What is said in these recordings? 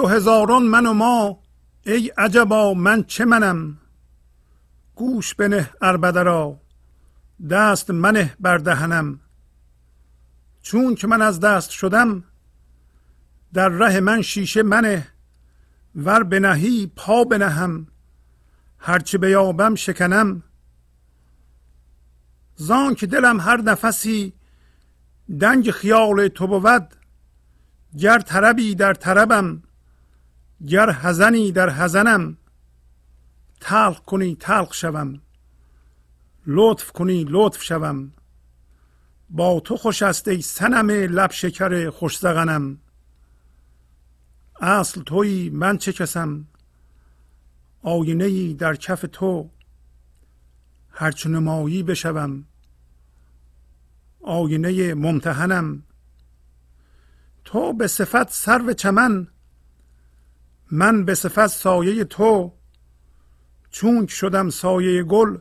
دو هزاران من و ما ای عجبا من چه منم؟ گوش بنه اربده را دست منه بر دهنم. چون که من از دست شدم در ره من شیشه منه ور بنهی پا بنهم. هرچه بیابم شکنم. زان که دلم هر نفسی دنگ خیال تو بود گر طربی در طربم. گر حزنی در حزنم تلخ کنی تلخ شوم لطف کنی لطف شوم با تو خوش است ای سنم لب شکر خوش زغنم. اصل تویی من چه کسم؟ آینه ای در کف تو هرچه نمایی بشوم. آینه ممتحنم. تو به صفت سرو چمن من به صفت سایه تو چون شدم سایه گل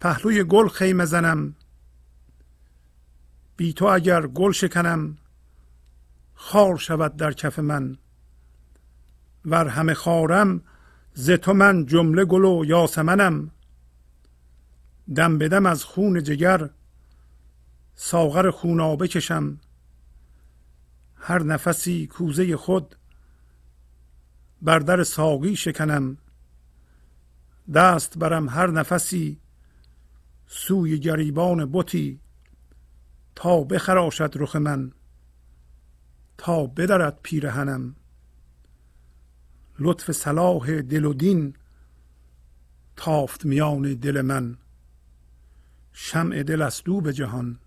پهلوی گل خیمه زنم. بی تو اگر گل شکنم خار شود در کف من. ور همه خارم ز تو من جمله گل و یاسمنم. دم بدم از خون جگر ساغر خونابه کشم. هر نفسی کوزه خود بر در ساقی شکنم. دست برم هر نفسی سوی گریبان بتی تا بخراشد رخ من تا بدرد پیرهنم لطف صلاح دل و دین تافت میان دل من. شمع دل دو به جهان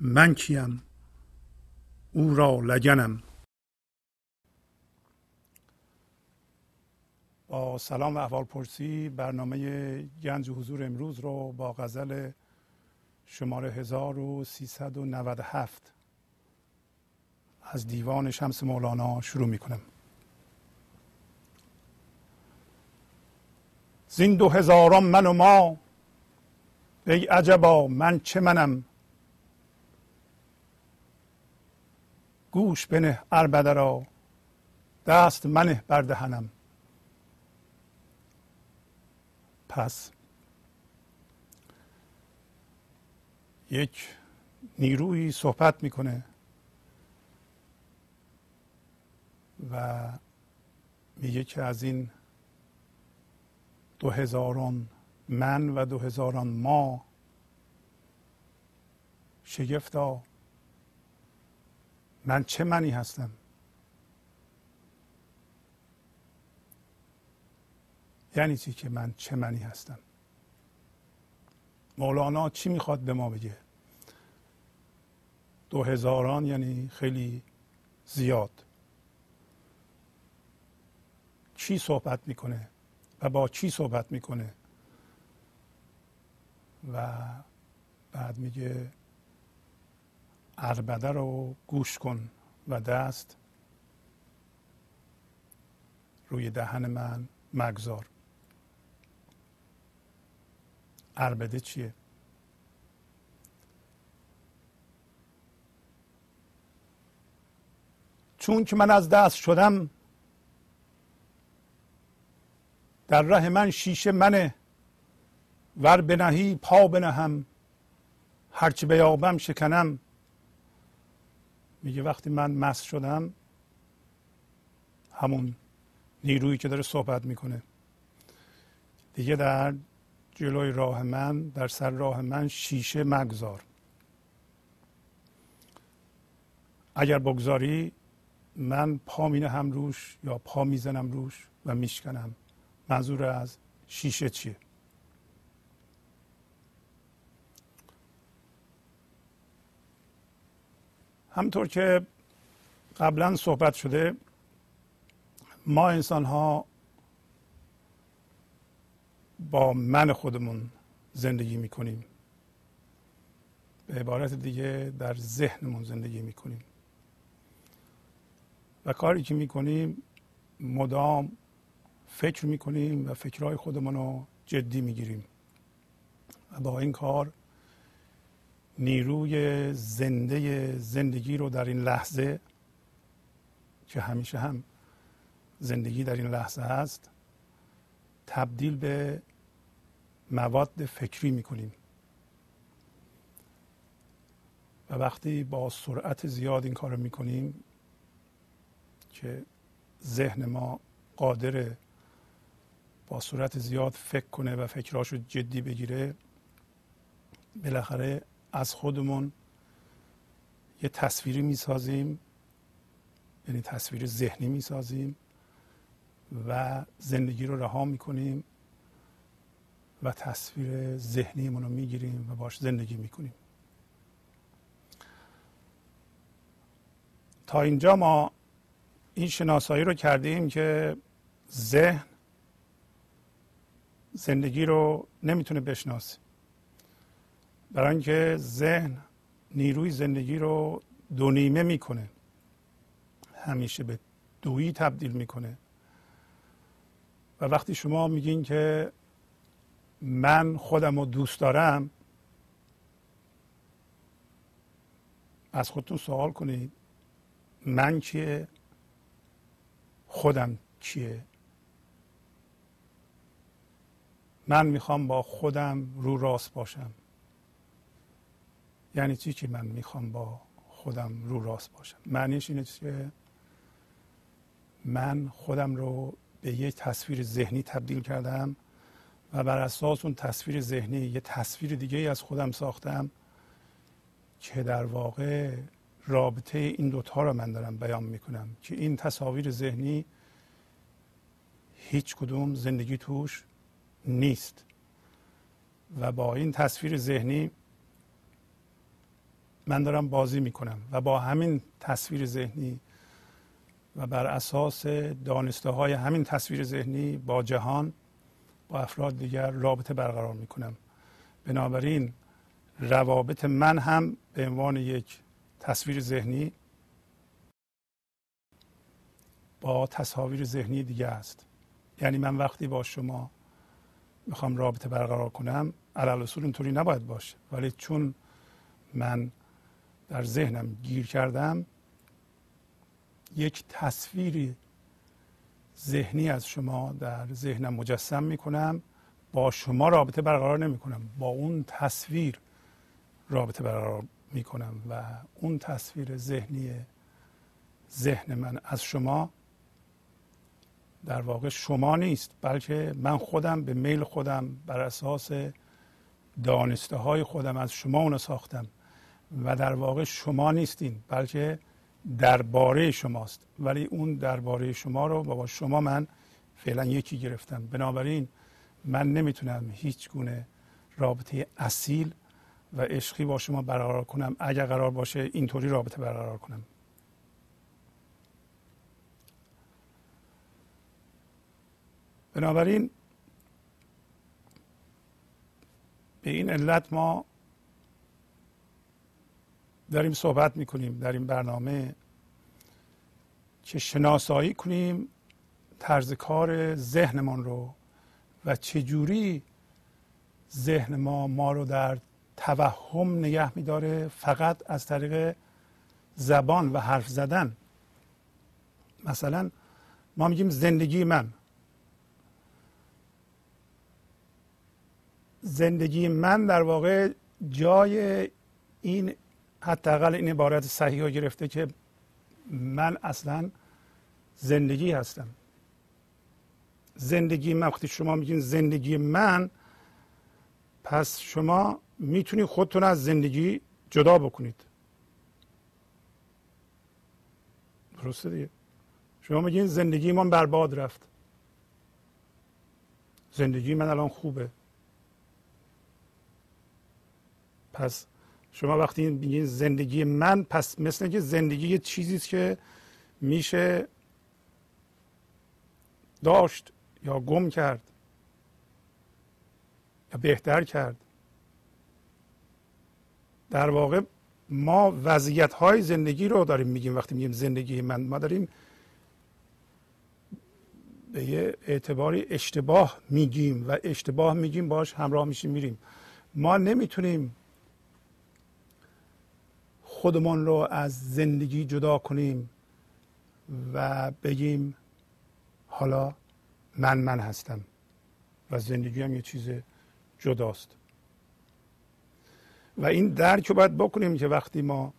من کیم؟ او را لگنم. سلام و احوال پرسی برنامه گنج حضور امروز رو با غزل شماره 1397 از دیوان شمس مولانا شروع می کنم زین دو هزاران من و ما ای عجبا من چه منم؟ گوش بنه اربده را دست منه بردهنم پس یک نیروی صحبت می‌کنه و میگه که از این دو هزاران من و دو هزاران ما شگفتا من چه منی هستم؟ یعنی چی که من چه منی هستم؟ مولانا چی می‌خواد به ما بگه؟ دو هزاران یعنی خیلی زیاد. چی صحبت می‌کنه و با چی صحبت می‌کنه؟ و بعد میگه اربده رو گوش کن و دست روی دهن من مگذار. اربده چیه؟ چون که من از دست شدم در ره من شیشه منه ور بنهی پا بنهم هرچی بیابم شکنم. میگه وقتی من مست شدم همون نیرویی که داره صحبت می‌کنه. دیگه در جلوی راه من در سر راه من شیشه مگذار. اگر بگذاری من پا هم روش یا پا می‌زنم روش و میشکنم. منظور از شیشه چیه؟ همطور که قبلا صحبت شده ما انسان ها با من خودمون زندگی می‌کنیم. به عبارت دیگه در ذهنمون زندگی می‌کنیم. و کاری که می‌کنیم مدام فکر می‌کنیم و فکرهای خودمون رو جدی می‌گیریم. و با این کار نیروی زنده زندگی رو در این لحظه که همیشه هم زندگی در این لحظه هست تبدیل به مواد فکری می‌کنیم. و وقتی با سرعت زیاد این کار رو می‌کنیم که ذهن ما قادر با سرعت زیاد فکر کنه و فکراش رو جدی بگیره بالاخره از خودمون یه تصویری می‌سازیم یعنی تصویر ذهنی می‌سازیم و زندگی رو رها می‌کنیم. و تصویر ذهنیمون رو می‌گیریم و باش زندگی می‌کنیم. تا اینجا ما این شناسایی رو کردیم که ذهن زندگی رو نمی‌تونه بشناسه. برای اینکه ذهن نیروی زندگی رو دو نیمه می‌کنه. همیشه به دویی تبدیل می‌کنه. و وقتی شما میگین که من خودم رو دوست دارم از خودتون سوال کنید. من کیه خودم کیه من می‌خوام با خودم رو راست باشم. یعنی چی که من می‌خوام با خودم رو راست باشم؟ معنیش اینه که من خودم رو به یک تصویر ذهنی تبدیل کردم. و بر اساس اون تصویر ذهنی یه تصویر دیگه از خودم ساختم که در واقع رابطه این دوتا رو من دارم بیان می‌کنم که این تصاویر ذهنی هیچ کدوم زندگی توش نیست. و با این تصویر ذهنی من دارم بازی می‌کنم و با همین تصویر ذهنی و بر اساس دانسته های همین تصویر ذهنی با جهان با افراد دیگر رابطه برقرار می‌کنم. بنابراین روابط من هم به عنوان یک تصویر ذهنی با تصاویر ذهنی دیگه است. یعنی من وقتی با شما می‌خوام رابطه برقرار کنم علل اصول اینطوری نباید باشه. ولی چون من در ذهنم گیر کردم یک تصویری ذهنی از شما در ذهنم مجسم می‌کنم. با شما رابطه برقرار نمی کنم با اون تصویر رابطه برقرار می کنم و اون تصویر ذهنی ذهن من از شما در واقع شما نیست بلکه من خودم به میل خودم بر اساس دانسته های خودم از شما اونو ساختم و در واقع شما نیستین بلکه درباره شماست. ولی اون درباره شما رو با شما من فعلا یکی گرفتم. بنابراین من نمی‌تونم هیچ گونه رابطه اصیل و عشقی با شما برقرار کنم. اگر قرار باشه اینطوری رابطه برقرار کنم. بنابراین به این علت ما داریم صحبت می‌کنیم در این برنامه. که شناسایی کنیم طرز کار ذهنمان رو و چجوری ذهن ما ما رو در توهم نگه میداره فقط از طریق زبان و حرف زدن. مثلا ما میگیم زندگی من. زندگی من در واقع جای این حداقل این عبارت صحیح ها گرفته که من اصلا زندگی هستم. زندگی من وقتی شما میگین زندگی من پس شما می‌تونید خودتون از زندگی جدا بکنید. درسته دیگه؟ شما میگین زندگی من برباد رفت. زندگی من الان خوبه. پس شما وقتی میگین زندگی من پس مثل اینکه زندگی یه چیزی که میشه داشت یا گم کرد یا بهتر کرد. در واقع ما وضعیت های زندگی رو داریم میگیم وقتی میگیم زندگی من. ما داریم به یه اعتباری اشتباه میگیم و اشتباه میگیم باش همراه میشیم میریم. ما نمی‌تونیم خودمان رو از زندگی جدا کنیم و بگیم حالا من من هستم و زندگی هم یه چیز جداست. و این درک رو باید بکنیم که وقتی ما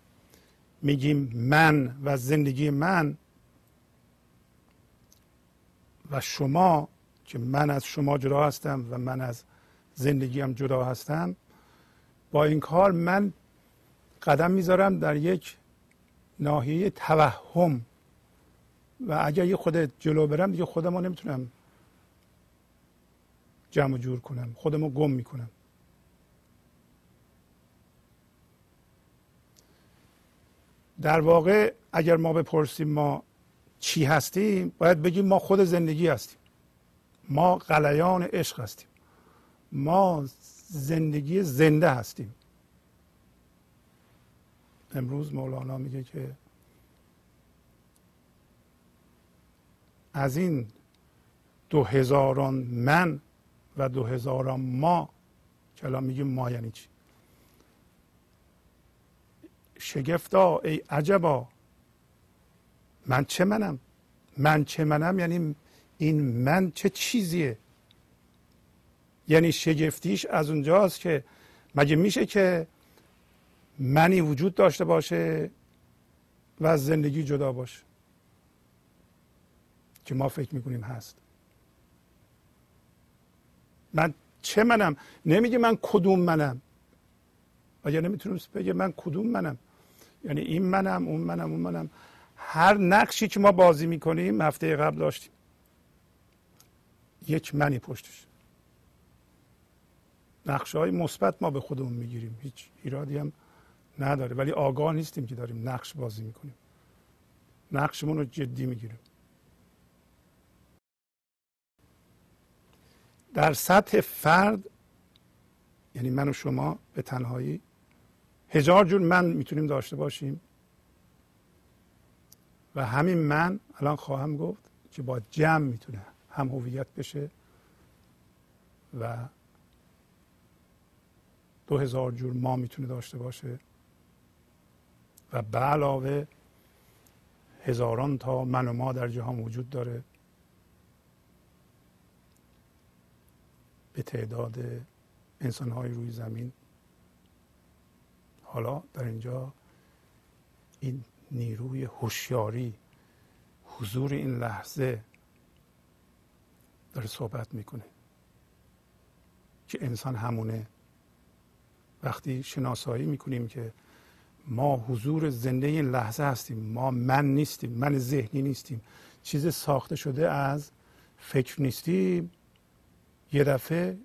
میگیم من و زندگی من و شما که من از شما جدا هستم و من از زندگیم جدا هستم با این کار من قدم می‌ذارم در یک ناحیه توهم. و اگر یه خود جلو برم دیگه خودم نمی‌تونم جمع جور کنم. خودم رو گم می‌کنم. در واقع اگر ما بپرسیم ما چی هستیم باید بگیم ما خود زندگی هستیم. ما قلیان عشق هستیم. ما زندگی زنده هستیم. امروز مولانا میگه که از این دو هزاران من و دو هزاران ما که الان میگیم ما یعنی چی؟ شگفتا ای عجبا من چه منم؟ من چه منم؟ یعنی این من چه چیزیه؟ یعنی شگفتیش از اونجاست که مگه میشه که منی وجود داشته باشه و از زندگی جدا باشه. که ما فکر می‌کنیم هست. من چه منم؟ نمیگه من کدوم منم. آیا نمی‌تونم بگه من کدوم منم؟ یعنی این منم اون منم اون منم. هر نقشی که ما بازی می‌کنیم هفته قبل داشتیم. یک منی پشتش. نقشه های مثبت ما به خودمون می‌گیریم. هیچ ایرادی هم نداره. ولی آگاه نیستیم که داریم نقش بازی می‌کنیم. نقشمون رو جدی می‌گیریم. در سطح فرد یعنی من و شما به تنهایی هزار جور من می‌تونیم داشته باشیم. و همین من الان خواهم گفت که با جمع می‌تونه هم هویت بشه و دو هزار جور ما می‌تونه داشته باشه. و به علاوه هزاران تا من و ما در جهان وجود داره به تعداد انسان های روی زمین. حالا در اینجا این نیروی هوشیاری حضور این لحظه داره صحبت می‌کنه که انسان همونه. وقتی شناسایی می‌کنیم که ما حضور زنده این لحظه هستیم. ما من نیستیم من ذهنی نیستیم. چیز ساخته شده از فکر نیستیم. یه دفعه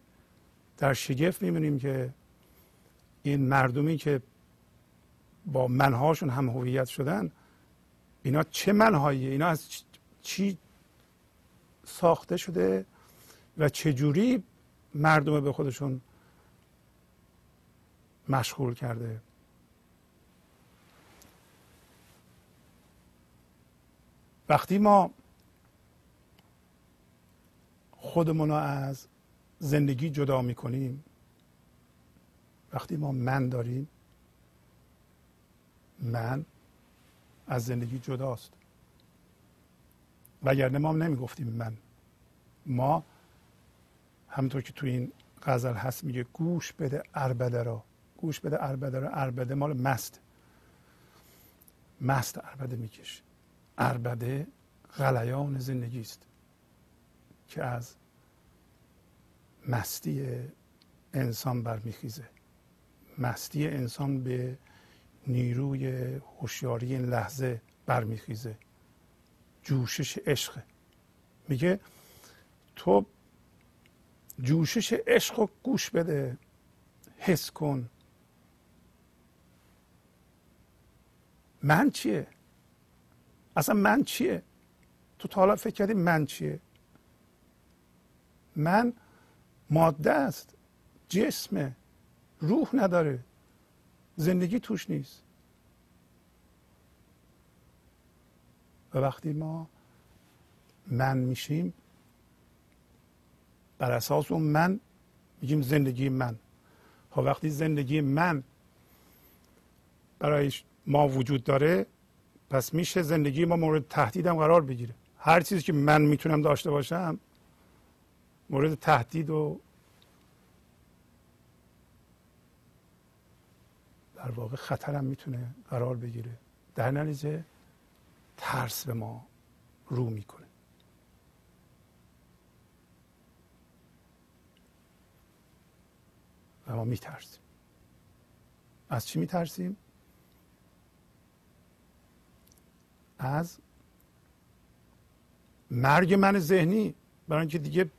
در شگفت می‌بینیم که این مردمی که با منهاشون هم هویت شدن اینا چه منهایی؟ اینا از چی ساخته شده و چجوری مردم به خودشون مشغول کرده؟ وقتی ما خودمون رو از زندگی جدا می‌کنیم وقتی ما من داریم من از زندگی جداست. وگرنه ما نمی‌گفتیم من. ما همونطور که تو این غزل هست میگه گوش بده اربده را. گوش بده اربده را. اربده مال مست. مست اربده می‌کشه. اربده غلیان زندگی است که از مستی انسان برمیخیزه. مستی انسان به نیروی هوشیاری این لحظه برمیخیزه. جوشش عشق. میگه تو جوشش عشق رو گوش بده حس کن. من چیه؟ اصلا من چیه؟ تو تا حالا فکر کردی من چیه؟ من ماده است. جسمه. روح نداره. زندگی توش نیست. و وقتی ما من میشیم بر اساس اون من میگیم زندگی من. ها خب وقتی زندگی من برای ما وجود داره پس میشه زندگی ما مورد تهدیدم قرار بگیره. هر چیزی که من می‌تونم داشته باشم مورد تهدید و در واقع خطرم می‌تونه قرار بگیره. در نتیجه ترس به ما رو می‌کنه. و ما میترسیم. از چی میترسیم؟ از مرگ من ذهنی برای اینکه دیگه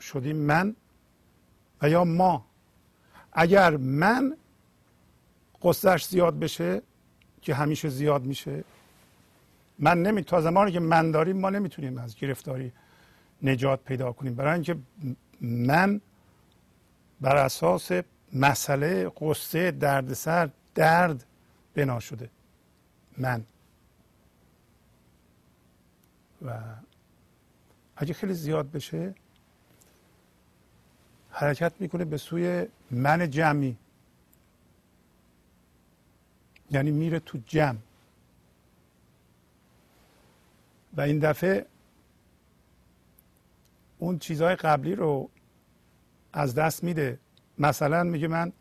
شدیم من و یا ما. اگر من قصهش زیاد بشه که همیشه زیاد میشه من نمی تا زمانی که من داریم ما نمی‌تونیم از گرفتاری نجات پیدا کنیم. برای اینکه من بر اساس مسئله قصه دردسر درد بنا شده. من. و اگه خیلی زیاد بشه حرکت می‌کنه به سوی من جمعی. یعنی میره تو جمع. و این دفعه اون چیزهای قبلی رو از دست میده. مثلا میگه من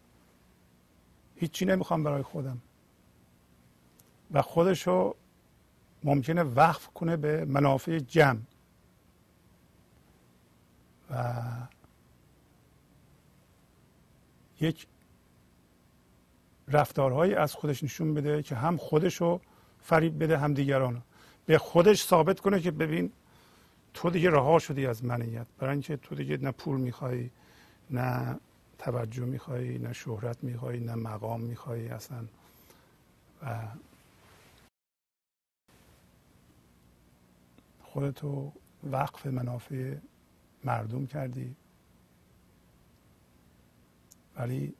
هیچی نمی‌خوام برای خودم. و خودشو ممکنه وقف کنه به منافع جمع. و یک رفتارهایی از خودش نشون بده که هم خودشو فریب بده هم دیگران به خودش ثابت کنه که ببین تو دیگه رها شدی از منیت. برای اینکه تو دیگه نه پول می‌خوای نه توجه می‌خوای نه شهرت می‌خوای نه مقام می‌خوای اصلا. و خودتو وقف منافع مردم کردی. ولی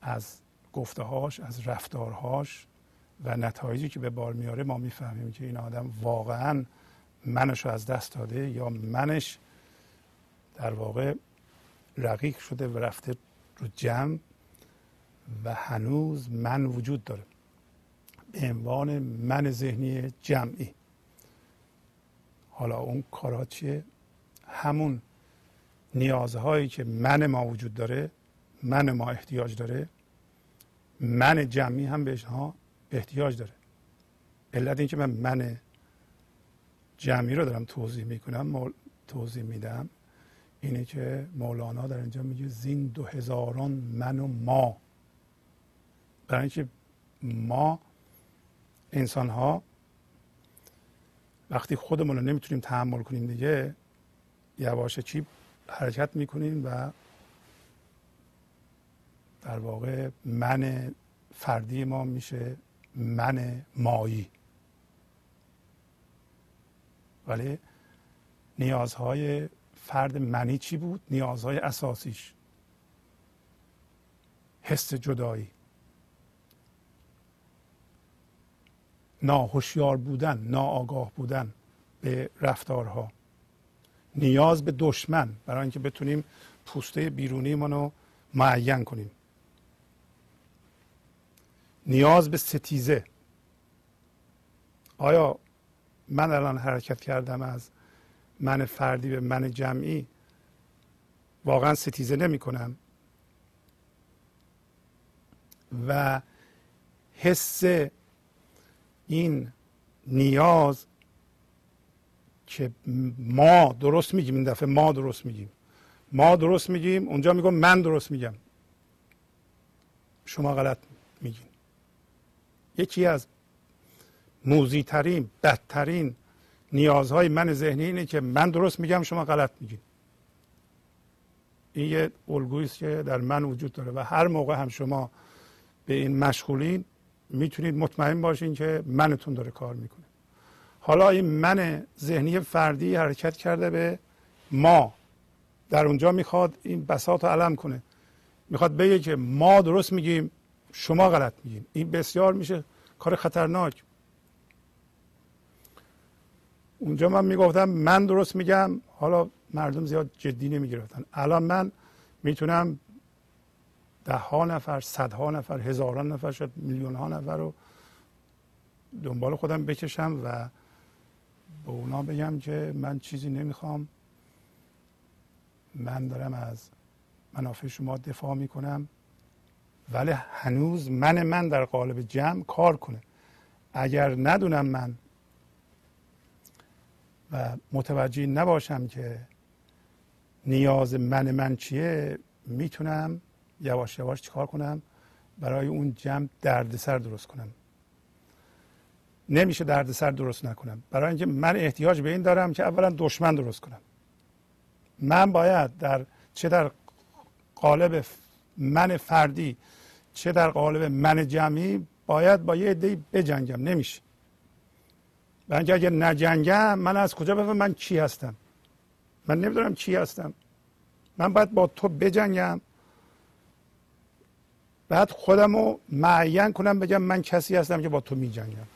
از گفتههاش از رفتارهاش و نتایجی که به بار میاره ما می‌فهمیم که این آدم واقعا منش رو از دست داده یا منش در واقع رقیق شده و رفته رو جمع و هنوز من وجود داره. به عنوان من ذهنی جمعی. حالا اون کارا چیه؟ همون نیازهایی که من ما وجود داره من ما احتیاج داره من جمعی هم بهش ها احتیاج داره. علت اینکه من من جمعی رو دارم توضیح می‌کنم توضیح میدم. اینه که مولانا در اینجا میگه زین دو هزاران من و ما. برای اینکه ما انسان ها وقتی خودمون رو نمی‌تونیم تحمل کنیم دیگه یواشه چی حرکت می‌کنیم و در واقع من فردی ما میشه من مایی. ولی نیازهای فرد منی چی بود؟ نیازهای اساسیش. حس جدایی. ناهوشیار بودن ناآگاه بودن به رفتارها. نیاز به دشمن برای اینکه بتونیم پوسته بیرونی رو معین کنیم. نیاز به ستیزه. آیا من الان حرکت کردم از من فردی به من جمعی واقعا ستیزه نمی کنم؟ و حس این نیاز که ما درست میگیم این دفعه ما درست میگیم. ما درست میگیم اونجا میگم من درست میگم. شما غلط میگین. یکی از موزیترین بدترین نیازهای من ذهنی اینه که من درست میگم شما غلط میگین. این یه الگویی که در من وجود داره و هر موقع هم شما به این مشغولین می‌تونید مطمئن باشین که منتون داره کار می‌کنه. حالا این من ذهنی فردی حرکت کرده به ما. در اونجا می‌خواد این بساط رو علم کنه. می‌خواد بگه که ما درست میگیم شما غلط میگیم این بسیار میشه کار خطرناک. اونجا من می‌گفتم من درست میگم حالا مردم زیاد جدی نمی‌گرفتن. الان من می‌تونم ده ها نفر صدها نفر هزاران نفر شد میلیون ها نفر رو دنبال خودم بکشم و به اونا بگم که من چیزی نمی‌خوام. من دارم از منافع شما دفاع می‌کنم. ولی هنوز من من در قالب جمع کار کنه. اگر ندونم من و متوجه نباشم که نیاز من من چیه می‌تونم یواش یواش چیکار کنم برای اون جمع دردسر درست کنم نمیشه دردسر درست نکنم. برای اینکه من احتیاج به این دارم که اولا دشمن درست کنم. من باید در چه در قالب من فردی چه در قالب من جمعی باید با یه عده بجنگم. نمیشه. و اگر نجنگم من از کجا بفهم من چی هستم؟ من نمی‌دونم چی هستم. من باید با تو بجنگم. بعد خودم رو معین کنم بگم من کسی هستم که با تو می جنگم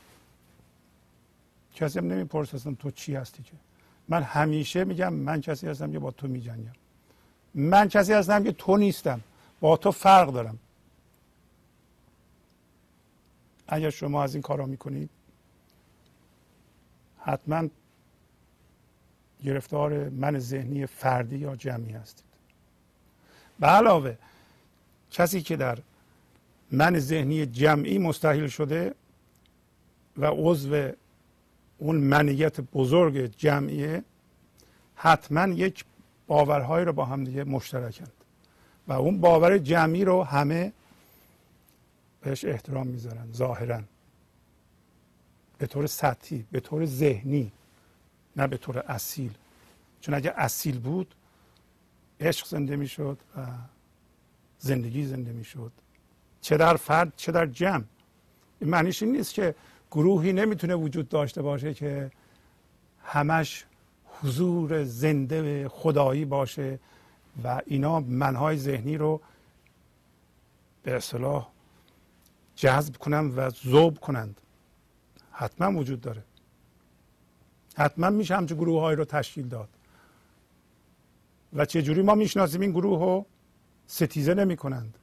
کسی هم تو چی هستی که. من همیشه میگم من کسی هستم که با تو می جنگم من کسی هستم که تو نیستم. با تو فرق دارم. اگر شما از این کارا می‌کنید حتما گرفتار من ذهنی فردی یا جمعی هستید. به علاوه کسی که در من ذهنی جمعی مستحیل شده و عضو اون منیت بزرگ جمعیه حتما یک باورهایی رو با هم دیگه مشترکند. و اون باور جمعی رو همه بهش احترام می‌ذارن ظاهرا. به طور سطحی به طور ذهنی نه به طور اصیل. چون اگر اصیل بود عشق زنده می‌شد و زندگی زنده می‌شد. چه در فرد چه در جمع. این معنیش این نیست که گروهی نمی‌تونه وجود داشته باشه که همش حضور زنده خدایی باشه و اینا منهای ذهنی رو به اصطلاح جذب کنند و ذوب کنند. حتما وجود داره. حتما میشه همچه گروه های رو تشکیل داد. و چجوری ما می‌شناسیم این گروه رو ستیزه نمی کنند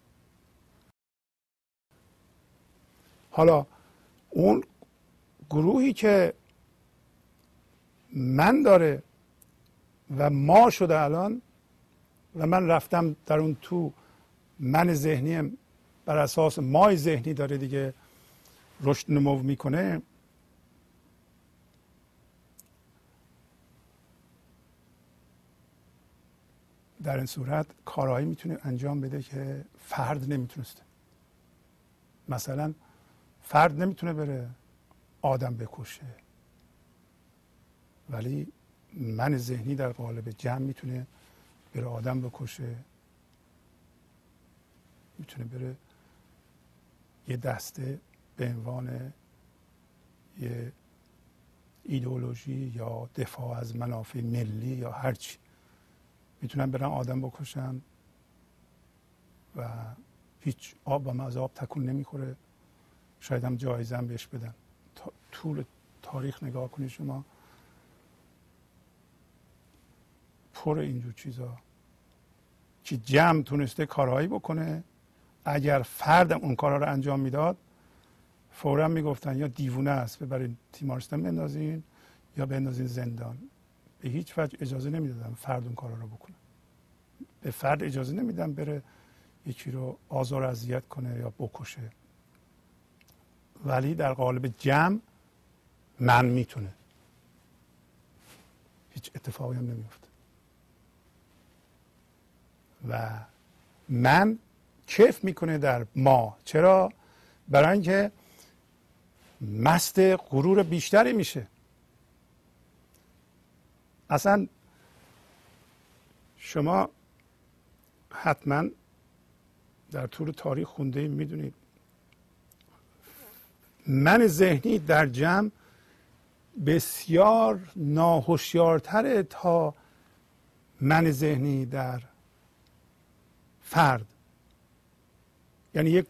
حالا اون گروهی که من داره و ما شده الان و من رفتم در اون تو من ذهنی بر اساس مای ذهنی داره دیگه رشد نمو می‌کنه. در این صورت کارهایی می‌تونه انجام بده که فرد نمی‌تونسته. مثلا فرد نمی‌تونه بره آدم بکشه. ولی من ذهنی در قالب جمع می‌تونه بره آدم بکشه. می‌تونه بره یه دسته به عنوان یه ایدئولوژی یا دفاع از منافع ملی یا هرچی. می‌تونن برن آدم بکشن و هیچ آب و از آب تکون نمی‌خوره. شاید هم جایزه هم بهش بدن. طول تاریخ نگاه کنید شما. پر اینجور چیزا. که جمع تونسته کارهایی بکنه. اگر فرد اون کارها رو انجام می‌داد فورا می‌گفتن یا دیوونه است ببرین تیمارستان بندازین یا بندازین زندان. به هیچ وجه اجازه نمی‌دادن فرد اون کارا رو بکنه. به فرد اجازه نمیدن بره یکی رو آزار اذیت کنه یا بکشه. ولی در قالب جمع من می‌تونه. هیچ اتفاقی هم نمیفته و من کیف می‌کنه در ما. چرا؟ برای اینکه مست غرور بیشتری میشه. اصلا شما حتما در طول تاریخ خونده می‌دونید. من ذهنی در جمع بسیار ناهوشیارتره تا من ذهنی در فرد. یعنی یک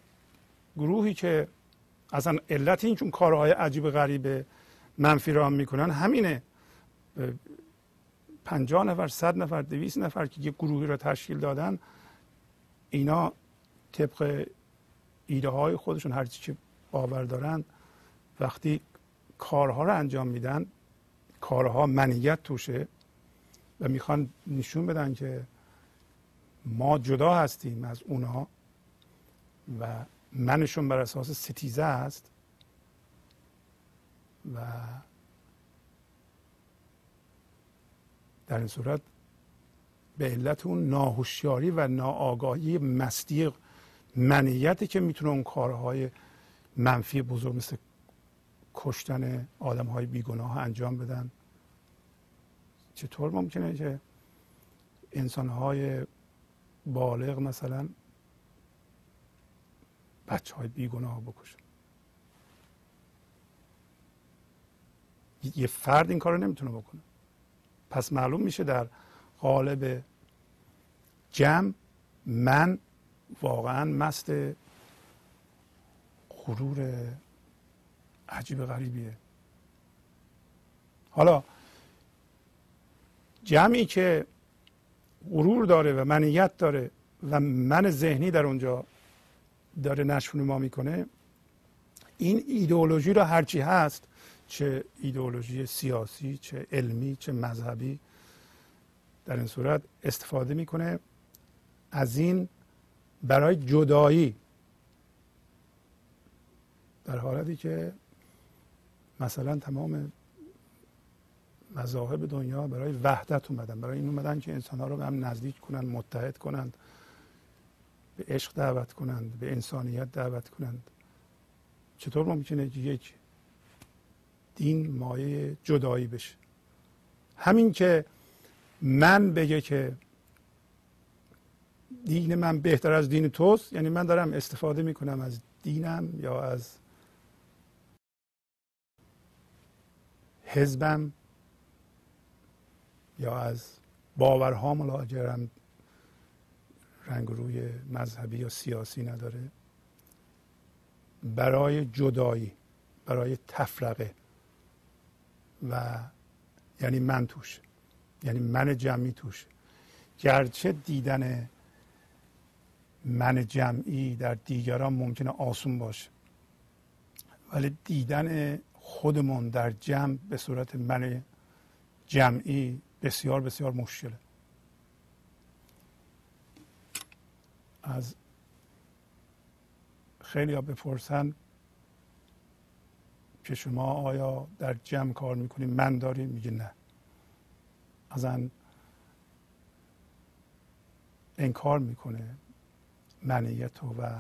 گروهی که اصلا علت این چون کارهای عجیب غریب منفی را می‌کنن همینه. پنجاه نفر صد نفر دویست نفر که یک گروهی را تشکیل دادن اینا طبق ایده های خودشون هر چی باور دارن وقتی کارها رو انجام میدن کارها منیت توشه و می‌خوان نشون بدن که ما جدا هستیم از اونها و منشون بر اساس ستیزه است و در این صورت به علت اون ناهوشیاری و ناآگاهی مستی منیتی که می‌تونه اون کارهای منفی بزرگ مثل کشتن آدم های بیگناه انجام بدن. چطور ممکنه که انسان های بالغ مثلا بچه های بیگناه بکشن؟ یه فرد این کار رو نمی‌تونه بکنه. پس معلوم میشه در قالب جمع من واقعا مست غرور عجیب غریبیه. حالا جمعی که غرور داره و منیت داره و من ذهنی در اونجا داره نشون ما می‌کنه این ایدئولوژی را هرچی هست چه ایدئولوژی سیاسی چه علمی چه مذهبی در این صورت استفاده می‌کنه از این برای جدایی. در حالتی که مثلا تمام مذاهب دنیا برای وحدت اومدن برای این اومدن که انسان ها رو به هم نزدیک کنند متحد کنند به عشق دعوت کنند به انسانیت دعوت کنند. چطور ممکنه یک دین مایه جدایی بشه؟ همین که من بگه که دین من بهتر از دین توست یعنی من دارم استفاده می‌کنم از دینم یا از حزبم یا از باورها ملاجرم رنگ روی مذهبی یا سیاسی نداره. برای جدایی برای تفرقه و یعنی من توش یعنی من جمعی توش. گرچه دیدن من جمعی در دیگران ممکنه آسون باشه ولی دیدن خودمون در جمع به صورت من جمعی بسیار بسیار مشکله. از خیلی ها بپرسن که شما آیا در جمع کار می‌کنید من داری میگه نه. ازن انکار می‌کنه منیت و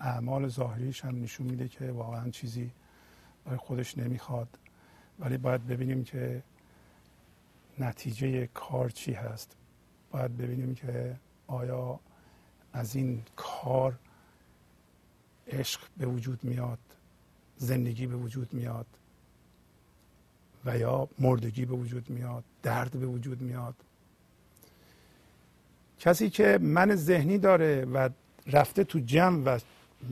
اعمال ظاهریش هم نشون میده که واقعا چیزی خودش نمی‌خواد؟ ولی باید ببینیم که نتیجه کار چی هست. باید ببینیم که آیا از این کار عشق به وجود میاد زندگی به وجود میاد و یا مردگی به وجود میاد درد به وجود میاد. کسی که من ذهنی داره و رفته تو جمع و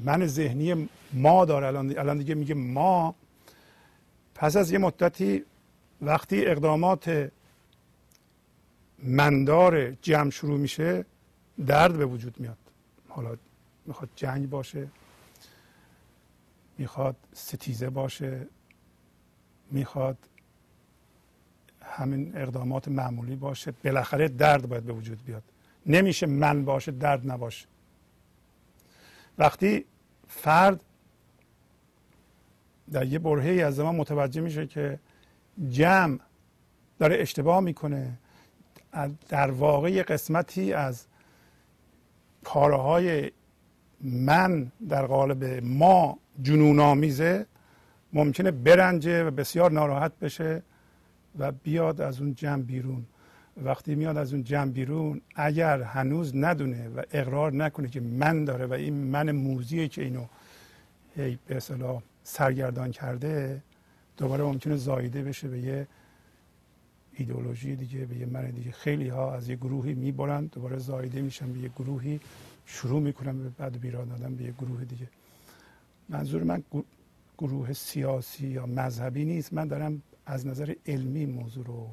من ذهنی ما داره الان, الان دیگه میگه ما پس از یه مدتی وقتی اقدامات مندار جمع شروع میشه درد به وجود میاد. حالا می‌خواد جنگ باشه می‌خواد ستیزه باشه می‌خواد همین اقدامات معمولی باشه. بالاخره درد باید به وجود بیاد. نمیشه من باشه درد نباشه. وقتی فرد در یه برهه از زمان متوجه میشه که جمع داره اشتباه می‌کنه. در واقع قسمتی از کارهای من در قالب ما جنون آمیزه ممکنه برنجه و بسیار ناراحت بشه و بیاد از اون جمع بیرون. وقتی میاد از اون جمع بیرون اگر هنوز ندونه و اقرار نکنه که من داره و این من موزیه که اینو به اصطلاح سرگردان کرده دوباره ممکنه زایده بشه به یه ایدئولوژی دیگه به یه من دیگه. خیلی ها از یه گروهی می‌برن دوباره زایده میشن به یه گروهی شروع می‌کنن به بعد بیران دادن به یه گروه دیگه. منظور من گروه سیاسی یا مذهبی نیست. من دارم از نظر علمی موضوع رو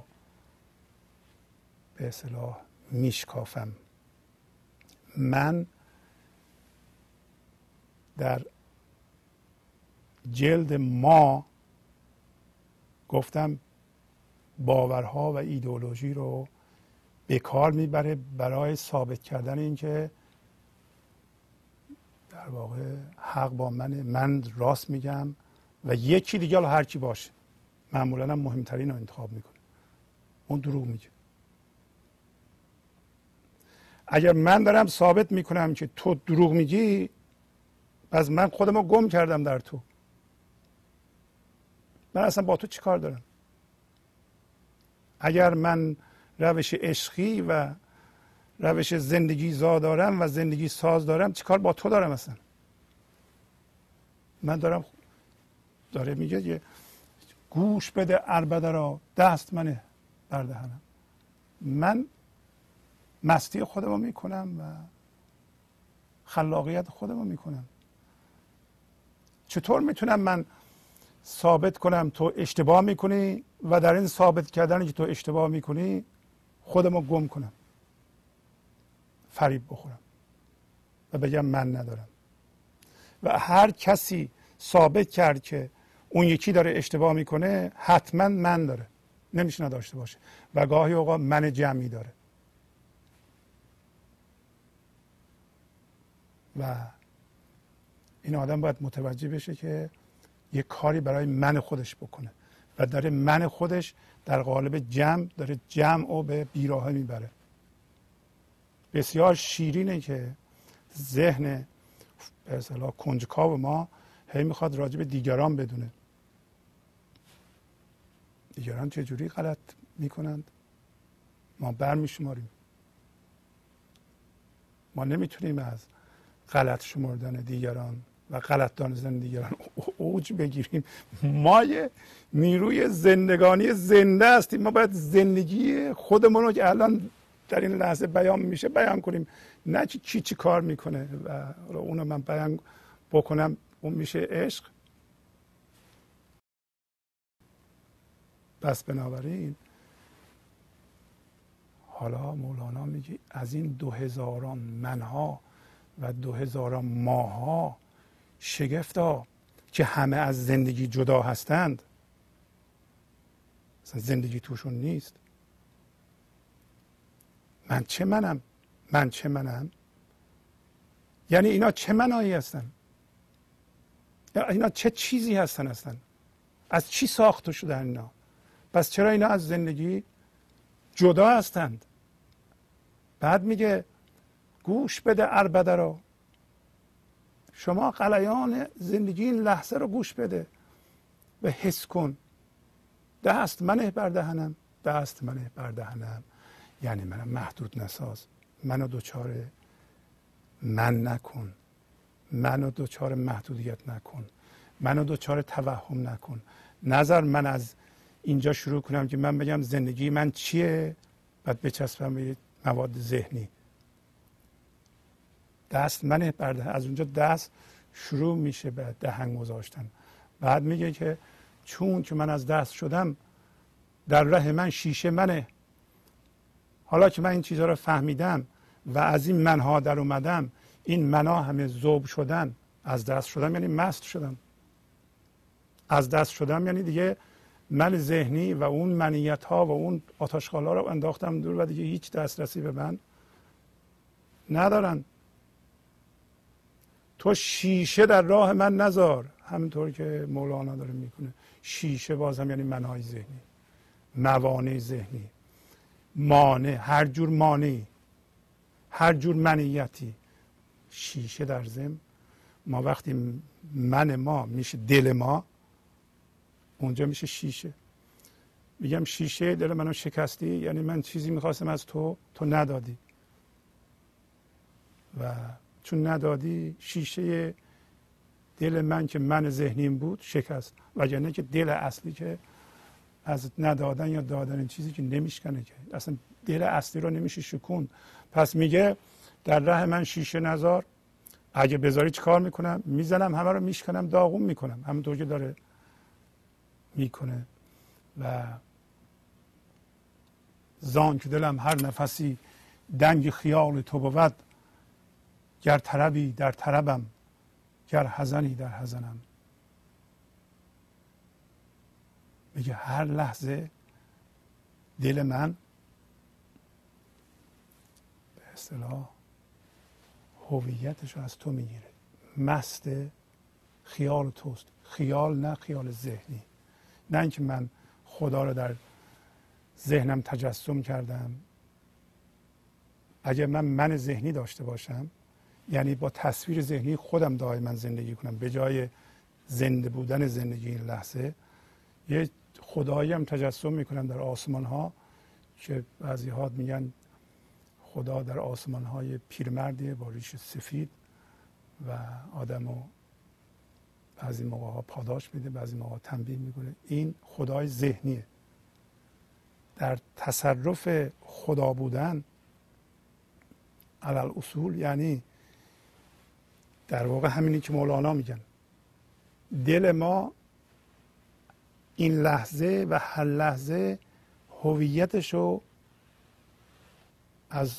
به اصطلاح میشکافم. من در جلد ما گفتم باورها و ایدئولوژی رو به کار می‌بره برای ثابت کردن اینکه در واقع حق با منه من راست میگم و یکی دیگه هر کی باشه. معمولا هم مهمترین رو انتخاب می‌کنه. اون دروغ میگه. اگر من دارم ثابت می‌کنم که تو دروغ میگی پس من خودم رو گم کردم در تو. من اصلا با تو چی کار دارم؟ اگر من روش عشقی و روش زندگی زا دارم و زندگی ساز دارم چیکار با تو دارم اصلا؟ من دارم داره میگه گوش بده اربده را دست منه بردهنم من مستی خودم رو می‌کنم و خلاقیت خودم رو می‌کنم. چطور می‌تونم من ثابت کنم تو اشتباه می‌کنی و در این ثابت کردن که تو اشتباه می‌کنی خودم رو گم کنم. فریب بخورم و بگم من ندارم. و هر کسی ثابت کرد که اون یکی داره اشتباه می‌کنه حتما من داره. نمیشه نداشته باشه. و گاهی اوقات من جمعی داره. و این آدم باید متوجه بشه که یه کاری برای من خودش بکنه. و داره من خودش در قالب جمع داره جمع او به بیراه می‌بره. بسیار شیرینه که ذهن به اصطلاح کنجکاو ما هی می‌خواد راجع به دیگران بدونه. دیگران چه جوری غلط می‌کنند؟ ما برمیشماریم. ما نمی‌تونیم از غلط شمردن دیگران و غلط دانستن دیگران اوج بگیریم. ما یه نیروی زندگانی زنده هستیم. ما باید زندگی خودمون رو که الان در این لحظه بیان میشه بیان کنیم. نه چی چی کار می‌کنه و اونو من بیان بکنم. اون میشه عشق. پس بنابراین حالا مولانا میگه از این دو هزاران منها و دو هزاران ماها شگفتا که همه از زندگی جدا هستند. زندگی توشون نیست. من چه منم؟ من چه منم؟ یعنی اینا چه منایی هستن؟ اینا چه چیزی هستن هستن از چی ساخته شدن اینا؟ پس چرا اینا از زندگی جدا هستند؟ بعد میگه گوش بده اربده رو. شما قلیان زندگی این لحظه رو گوش بده و حس کن. دست منه بر دهنم دست منه بر دهنم. یعنی منم محدود نساز. منو دوچار من نکن. منو دوچار محدودیت نکن. منو دوچار توهم نکن. نظر من از اینجا شروع کنم که من بگم زندگی من چیه؟ بعد بچسبم به مواد ذهنی. دست منه. برده از اونجا دست شروع میشه به دهنگ گذاشتن. بعد میگه که چون که من از دست شدم در ره من شیشه منه. حالا که من این چیزها رو فهمیدم و از این منها در اومدم این منا همه زوب شدن. از دست شدم یعنی مست شدم. از دست شدم یعنی دیگه من ذهنی و اون منیت ها و اون آتاشخال ها رو انداختم دور و دیگه هیچ دسترسی به من ندارن. تو شیشه در راه من نذار همینطور که مولانا داره می‌کنه. شیشه بازم یعنی منهای ذهنی. موانع ذهنی. مانع. هر جور مانعی. هر جور منیتی شیشه در زم ما وقتی من ما میشه دل ما اونجا میشه شیشه. میگم شیشه دل منو شکستی. یعنی من چیزی می‌خواستم از تو تو ندادی. و چون ندادی شیشه دل من که من ذهنیم بود شکست. وگرنه که دل اصلی که از ندادن یا دادن چیزی که نمیشکنه که. اصلا دل اصلی رو نمیشه شکون پس میگه در راه من شیشه نزار اگه بذاری چی کار می‌کنم؟ می‌زنم همه رو میشکنم داغون می‌کنم. همونطور که داره می‌کنه. و زان که دلم هر نفسی دنگ خیال تو بود گر طربی در طربم گر حزنی در حزنم. میگه هر لحظه دل من به اصطلاح هویتش رو از تو می‌گیره. مست خیال توست. خیال نه خیال ذهنی. نه اینکه من خدا رو در ذهنم تجسم کردم. اگر من من ذهنی داشته باشم یعنی با تصویر ذهنی خودم دائما زندگی کنم. به جای زنده بودن زندگی این لحظه یه خدایی هم تجسم می‌کنم در آسمان ها که بعضی ها میگن خدا در آسمان های پیرمردیه با ریش سفید و آدم بعضی موقع ها پاداش میده بعضی موقع تنبیه می‌کنه. این خدای ذهنیه. در تصرف خدا بودن علال اصول یعنی در واقع همینی که مولانا میگن. دل ما این لحظه و هر لحظه هویتش رو از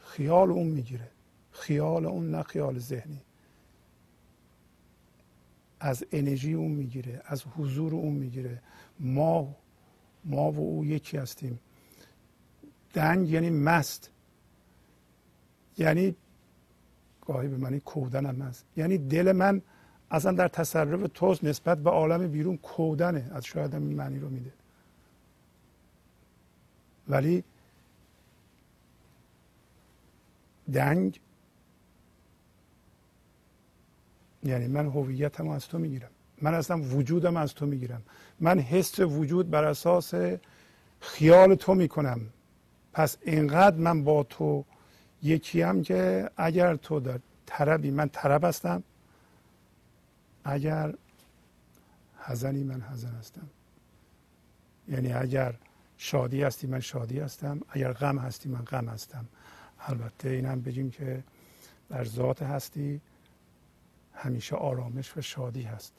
خیال اون می‌گیره. خیال اون نه خیال ذهنی. از انرژی اون می‌گیره از حضور اون می‌گیره. ما ما و او یکی هستیم. دنگ یعنی مست. یعنی گاهی به معنی کودنم هست. یعنی دل من اصلا در تصرف توست نسبت به عالم بیرون کودنه. از شاید این معنی رو میده. ولی دنگ یعنی من هویتم از تو می‌گیرم. من اصلا وجودم از تو می‌گیرم. من حس وجود بر اساس خیال تو می‌کنم. پس اینقدر من با تو یکیم که اگر تو در طربی من طرب هستم. اگر حزنی من حزن هستم. یعنی اگر شادی هستی من شادی هستم. اگر غم هستی من غم هستم. البته این هم بگیم که در ذات هستی همیشه آرامش و شادی هست.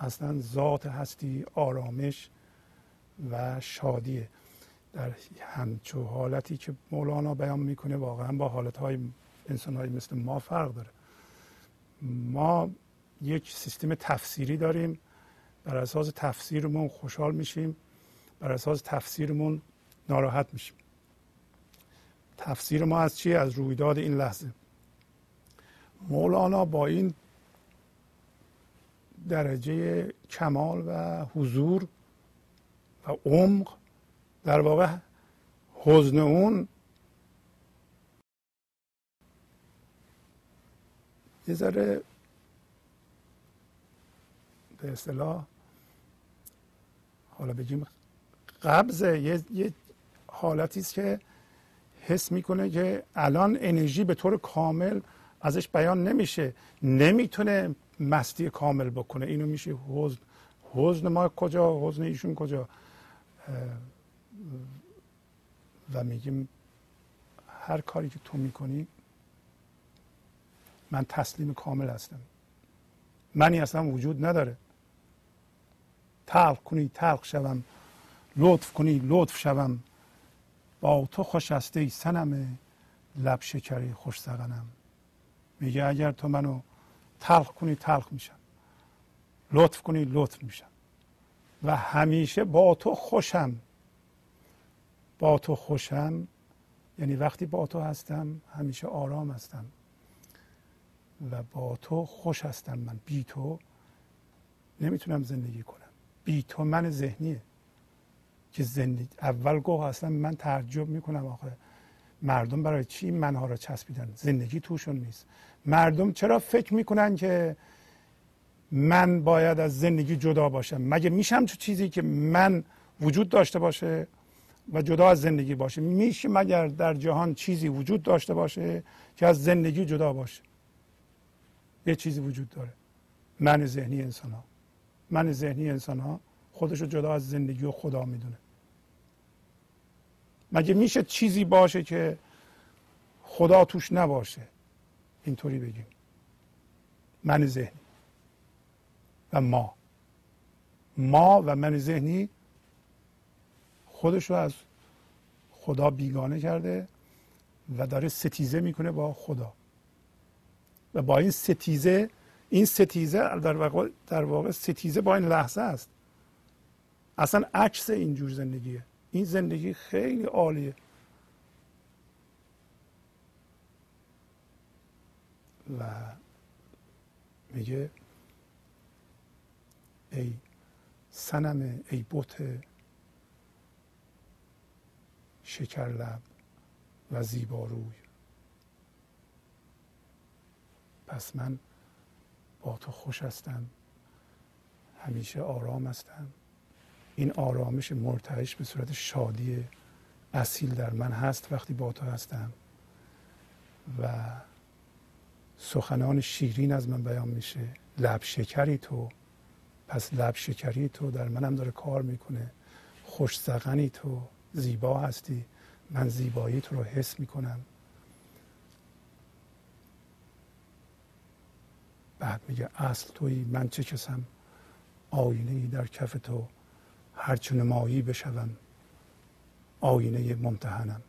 اصلا ذات هستی آرامش و شادیه. در همچو حالتی که مولانا بیان می‌کنه واقعا با حالت های انسان های مثل ما فرق داره. ما یک سیستم تفسیری داریم بر اساس تفسیرمون خوشحال میشیم بر اساس تفسیرمون ناراحت میشیم. تفسیر ما از چی؟ از رویداد این لحظه. مولانا با این درجه کمال و حضور و عمق در واقع حزن اون یه ذره به اصطلاح حالا بگیم قبضه یه, یه حالتی است که حس می‌کنه که الان انرژی به طور کامل ازش بیان نمیشه. نمی‌تونه مستی کامل بکنه. اینو میشه حزن. حزن ما کجا؟ حزن ایشون کجا؟ و میگیم هر کاری که تو می‌کنی من تسلیم کامل هستم. منی اصلا وجود نداره. تلق کنی تلق شوم. لطف کنی لطف شوم. با تو خوش است ای سنم لب شکری خوش سقنم. میگه اگر تو منو تلخ کنی تلخ میشم. لطف کنی لطف میشم. و همیشه با تو خوشم. با تو خوشم یعنی وقتی با تو هستم همیشه آرام هستم. و با تو خوش هستم من. بی تو نمی‌تونم زندگی کنم. بی تو من ذهنیه. که زندگی اول گوه هستم من تعجب می‌کنم آخه. مردم برای چی منها را چسبیدن؟ زندگی توشون نیست. مردم چرا فکر می‌کنن که من باید از زندگی جدا باشم؟ مگه میشم چه چیزی که من وجود داشته باشه؟ و جدا از زندگی باشه. میشه مگر در جهان چیزی وجود داشته باشه که از زندگی جدا باشه؟ یه چیزی وجود داره. من ذهنی انسان ها من ذهنی انسان ها خودش رو جدا از زندگی و خدا می‌دونه. مگه میشه چیزی باشه که خدا توش نباشه؟ اینطوری بگیم. من ذهنی و ما. ما و من ذهنی خودش رو از خدا بیگانه کرده و داره ستیزه می‌کنه با خدا. و با این ستیزه این ستیزه در واقع, در واقع ستیزه با این لحظه است. اصلا عکس اینجور زندگیه. این زندگی خیلی عالیه. و میگه ای سنم ای بوت شکر لب و زیباروی پس من با تو خوش هستم. همیشه آرام هستم. این آرامش مرتعش به صورت شادی اصیل در من هست وقتی با تو هستم. و سخنان شیرین از من بیان میشه. لب شکری تو. پس لب شکری تو در منم داره کار می‌کنه. خوش زغنی تو. زیبا هستی. من زیبایی تو رو حس می‌کنم. بعد میگه اصل توی من چه کسم؟ آینه ای در کف تو. هرچه نمایی بشوم آینه ممتحنم.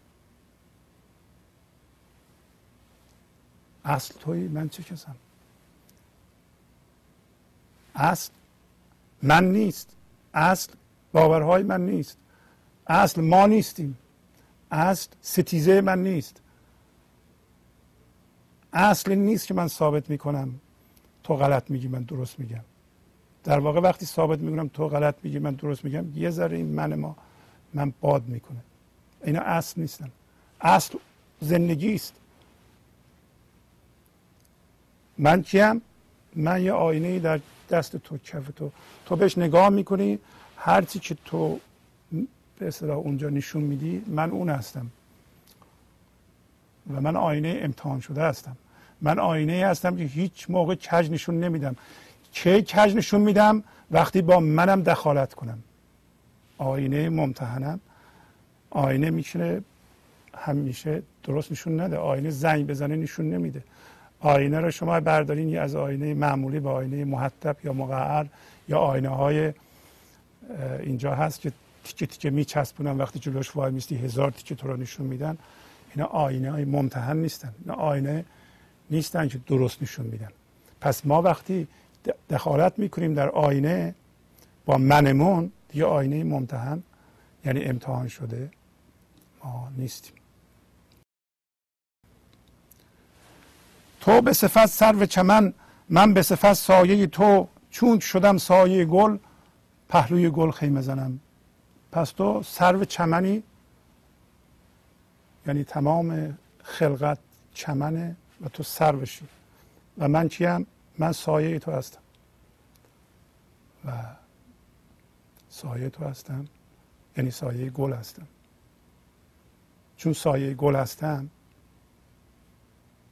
اصل توی من چه کسم؟ اصل من نیست. اصل باورهای من نیست. اصل ما نیستیم. اصل ستیزه من نیست. اصل نیست که من ثابت می‌کنم تو غلط میگی من درست میگم. در واقع وقتی ثابت می‌کنم تو غلط میگی من درست میگم یه ذره این من ما من باد می‌کنه. اینا اصل نیستن. اصل زندگی است. من کیم؟ من یه آینه در دست تو کف تو. تو بهش نگاه می‌کنی هرچی که تو به اصطلاح اونجا نشون میدی من اون هستم. و من آینه امتحان شده هستم. من آینه هستم که هیچ موقع کج نشون نمیدم. کی کج نشون میدم؟ وقتی با منم دخالت کنم. آینه ممتحنم. آینه میشه همیشه درست نشون نده. آینه زنگ بزنه نشون نمیده. آینه رو شما بردارین از آینه معمولی به آینه محتب یا مقعر یا آینه های اینجا هست که تیکه تیکه میچسبونن وقتی جلوش وای میستی هزار تیکه تو رو نشون میدن. اینا آینه های ممتحن نیستن. اینا آینه نیستن که درست نشون میدن. پس ما وقتی دخالت می‌کنیم در آینه با منمون دیگه آینه ممتحن یعنی امتحان شده ما نیستیم. تو به صفت سرو چمن من به صفت سایه تو چون شدم سایه گل پهلوی گل خیمه زنم. پس تو سرو چمنی یعنی تمام خلقت چمنه و تو سروشی. و من چیم؟ من سایه تو هستم. و سایه تو هستم یعنی سایه گل هستم. چون سایه گل هستم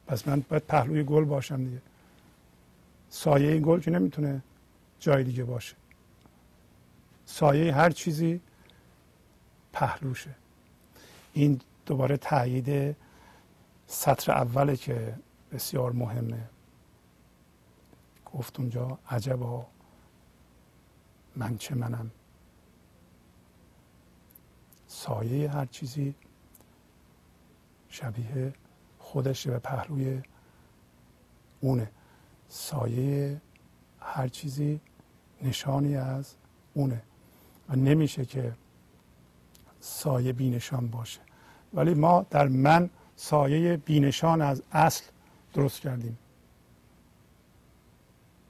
پس من باید پهلوی گل باشم دیگه. سایه گل که نمی‌تونه جای دیگه باشه. سایه هر چیزی پهلوشه. این دوباره تایید سطر اوله که بسیار مهمه. گفت اونجا عجبا من چه منم؟ سایه هر چیزی شبیه خودش به پهلوی اونه. سایه هر چیزی نشانی از اونه. و نمیشه که سایه بینشان باشه. ولی ما در من سایه بینشان از اصل درست کردیم.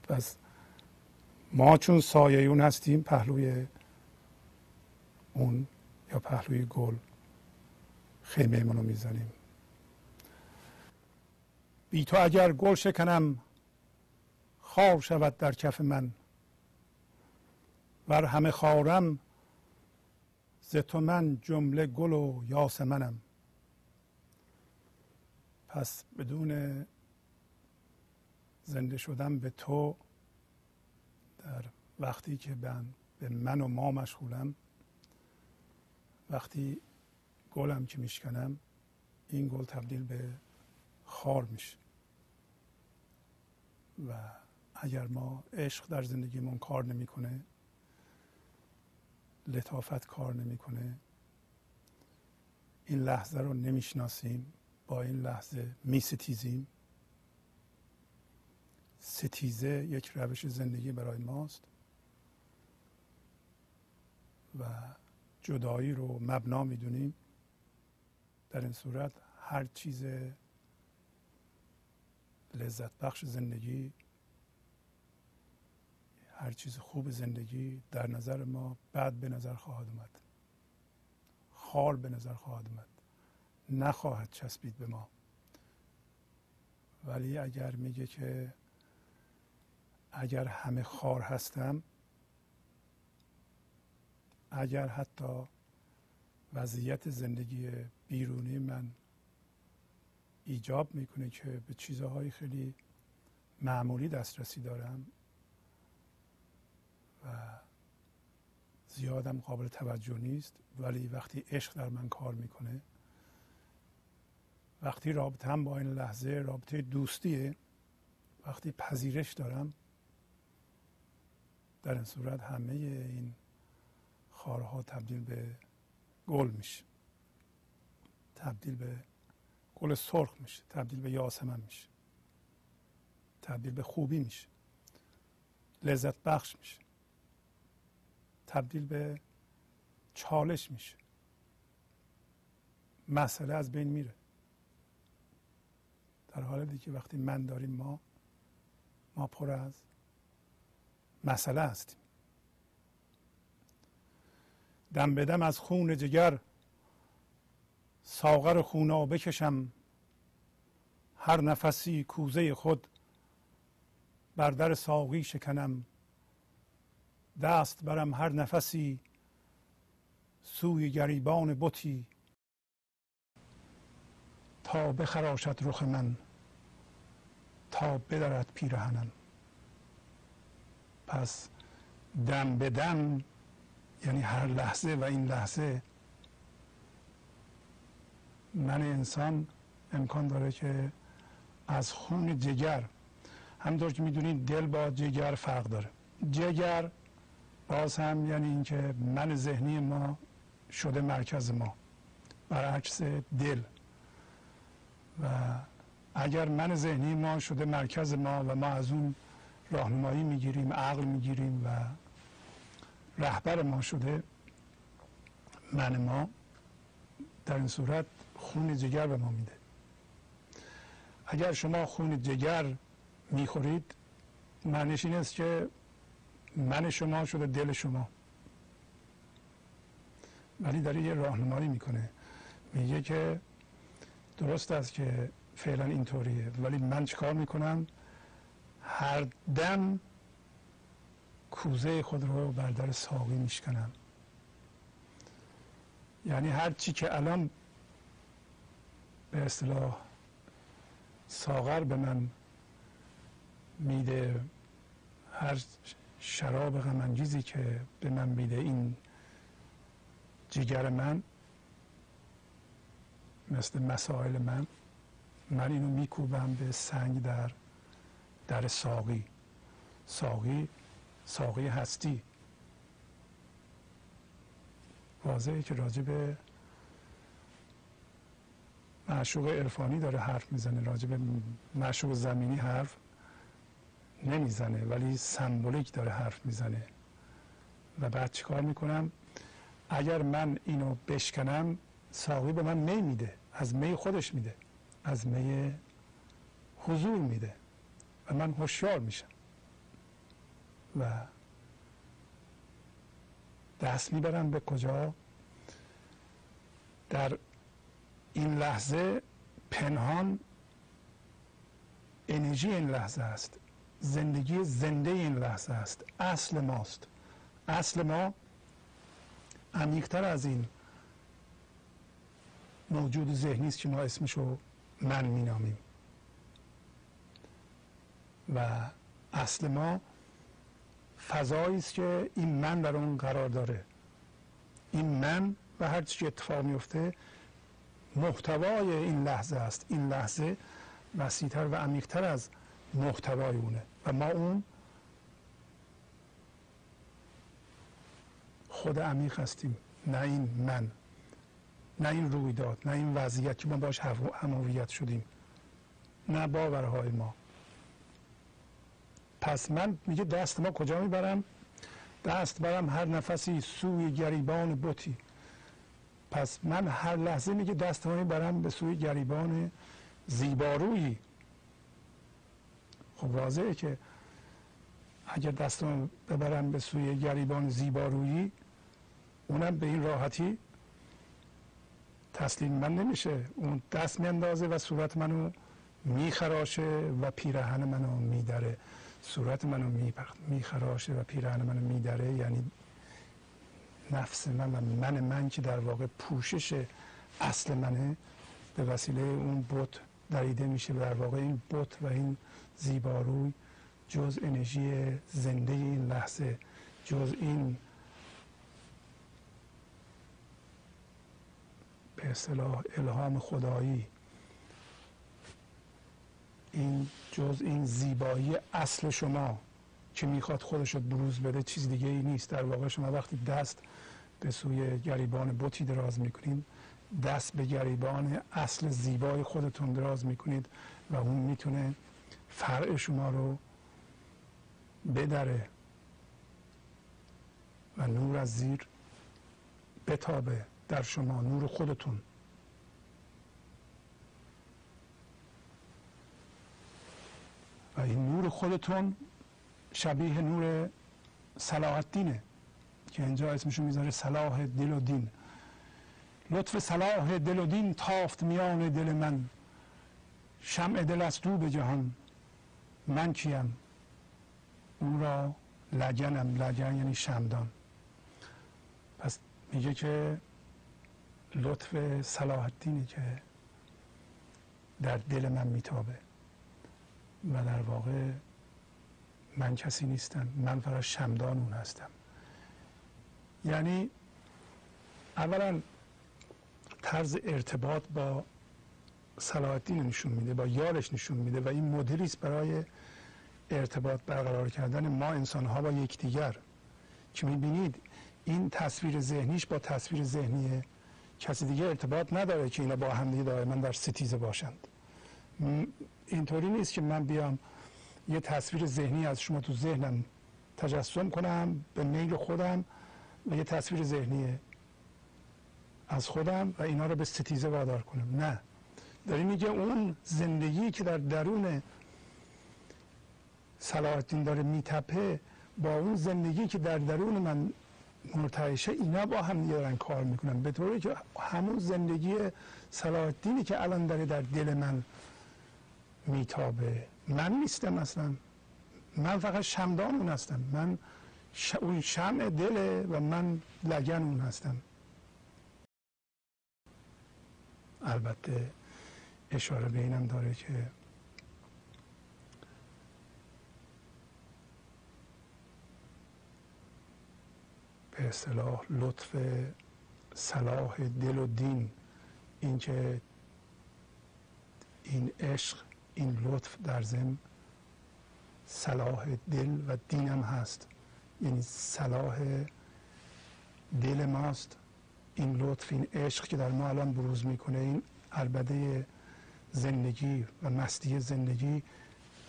پس ما چون سایه اون هستیم پهلوی اون یا پهلوی گل خیمه منو می‌زنیم. بی تو اگر گل شکنم خار شود در کف من. ور همه خارم ز تو من جمله گل و یاسمنم. پس بدون زنده شدن به تو در وقتی که من به من و ما مشغولم وقتی گلم که میشکنم این گل تبدیل به خار میشه. و اگر ما عشق در زندگیمون کار نمی‌کنه لطافت کار نمی‌کنه. این لحظه رو نمی‌شناسیم با این لحظه میستیزیم. ستیزه یک روش زندگی برای ماست و جدایی رو مبنا می‌دونیم. در این صورت هر چیز لذت بخش زندگی هر چیز خوب زندگی در نظر ما بد به نظر خواهد اومد. خال به نظر خواهد اومد. نخواهد چسبید به ما. ولی اگر میگه که اگر همه خار هستم اگر حتی وضعیت زندگی بیرونی من ایجاب می‌کنه که به چیزهای خیلی معمولی دسترسی دارم زیادم قابل توجه نیست ولی وقتی عشق در من کار می‌کنه وقتی رابطه هم با این لحظه رابطه دوستیه وقتی پذیرش دارم در این صورت همه این خارها تبدیل به گل میشه. تبدیل به گل سرخ میشه تبدیل به یاسمن میشه. تبدیل به خوبی میشه. لذت بخش میشه. تبدیل به چالش میشه. مسئله از بین میره. در حالتی که وقتی من داریم ما ما پر از مسئله هستیم. دم به دم از خون جگر ساغر خونا بکشم. هر نفسی کوزه خود بر در ساقی شکنم. دست برم هر نفسی سوی گریبان بتی تا بخراشد رخ من تا بدرد پیرهنم. پس دم به دم یعنی هر لحظه و این لحظه من انسان امکان داره که از خون جگر همطور که می‌دونید دل با جگر فرق داره. جگر باز هم یعنی اینکه من ذهنی ما شده مرکز ما. برعکس دل. و اگر من ذهنی ما شده مرکز ما و ما از اون راهنمایی می‌گیریم عقل می‌گیریم و رهبر ما شده من ما در این صورت خون جگر به ما میده. اگر شما خون جگر می‌خورید معنیش این است که من شما شده دل شما. ولی داره یه راهنمایی می‌کنه. میگه که درست است که فعلا اینطوریه. ولی من چیکار می‌کنم؟ هر دم کوزه خود رو بر در ساقی میشکنم. یعنی هر چی که الان به اصطلاح ساغر به من میده هر شراب غمانگیزی که به من میده این جگر من مثل مسائل من من اینو میکوبم به سنگ در در ساقی. ساقی ساقی هستی. واضحه که راجع به معشوق عرفانی داره حرف می‌زنه راجع به معشوق زمینی حرف. نمی‌زنه ولی سمبولیک داره حرف می‌زنه. و بعد چیکار می‌کنم؟ اگر من اینو بشکنم ساقی به من می میده از می خودش میده از می حضور میده و من هوشیار میشم. و دست می‌برم به کجا؟ در این لحظه پنهان انرژی این لحظه است. زندگی زنده این لحظه است. اصل ماست. اصل ما عمیقتر از این موجود ذهنی است که ما اسمشو من مینامیم. و اصل ما فضایی است که این من در اون قرار داره. این من و هر چی که اتفاق میفته محتوای این لحظه است. این لحظه وسیعتر و عمیقتر از محتوای اونه. و ما اون خود عمیق هستیم. نه این من نه این رویداد نه این وضعیت که ما باش همویت شدیم. نه باورهای ما. پس من میگه دست ما کجا می‌برم؟ دست برم هر نفسی سوی گریبان بوتی پس من هر لحظه میگه دستمانی برم به سوی گریبان زیبارویی. خب واضحه که اگر دستم ببرم به سوی گریبان زیبارویی اونم به این راحتی تسلیم من نمیشه. اون دست میاندازه و صورت منو میخراشه و پیرهن منو میدره. صورت منو میخراشه و پیرهن منو میدره یعنی نفس من و من من که در واقع پوشش اصل منه به وسیله اون بت دریده میشه. و در واقع این بت و این زیباروی جز انرژی زنده این لحظه جز این به اصطلاح الهام خدایی این جز این زیبایی اصل شما که می‌خواد خودش رو بروز بده چیز دیگه ای نیست. در واقع شما وقتی دست به سوی گریبان بوتی دراز می‌کنید دست به گریبان اصل زیبای خودتون دراز می‌کنید و اون می‌تونه فرع شما رو بدره و نور از زیر بتابه در شما نور خودتون. و این نور خودتون شبیه نور صلاح الدینه که اینجا اسمشو می‌ذاره صلاح دل و دین. لطف صلاح دل و دین تافت میان دل من. شمع دل از دو به جهان. من کیم او را لجنم لجن یعنی شمدان. پس میگه که لطف صلاح الدینه که در دل من میتابه و در واقع من کسی نیستم من فقط شمدان اون هستم. یعنی اولا طرز ارتباط با صلاح الدین نشون میده با یارش نشون میده و این مدلی برای ارتباط برقرار کردن ما انسان ها با یکدیگر. که می‌بینید؟ این تصویر ذهنیش با تصویر ذهنی کسی دیگه ارتباط نداره که اینا با هم دیگه دائما در ستیزه باشند. اینطوری نیست که من بیام یه تصویر ذهنی از شما تو ذهنم تجسم کنم به میل خودم و یه تصویر ذهنی از خودم و اینا رو به ستیزه وادار کنم. نه. داری میگه اون زندگی که در درون صلاح داره میتپه با اون زندگی که در درون من مرتعشه اینا با هم دارن کار می‌کنن. به طوری که همون زندگی صلاح که الان داره در دل من میتابه. من نیستم اصلا. من فقط شمدان اون هستم. من ش... اون شمع دله و من لگن اون هستم. البته اشاره به اینم داره که به اصطلاح لطف صلاح دل و دین. اینکه این عشق این لطف در ضمن صلاح دل و دینم هست. یعنی صلاح دل ماست. این لطف این عشق که در ما الان بروز می‌کنه این عربده زندگی و مستی زندگی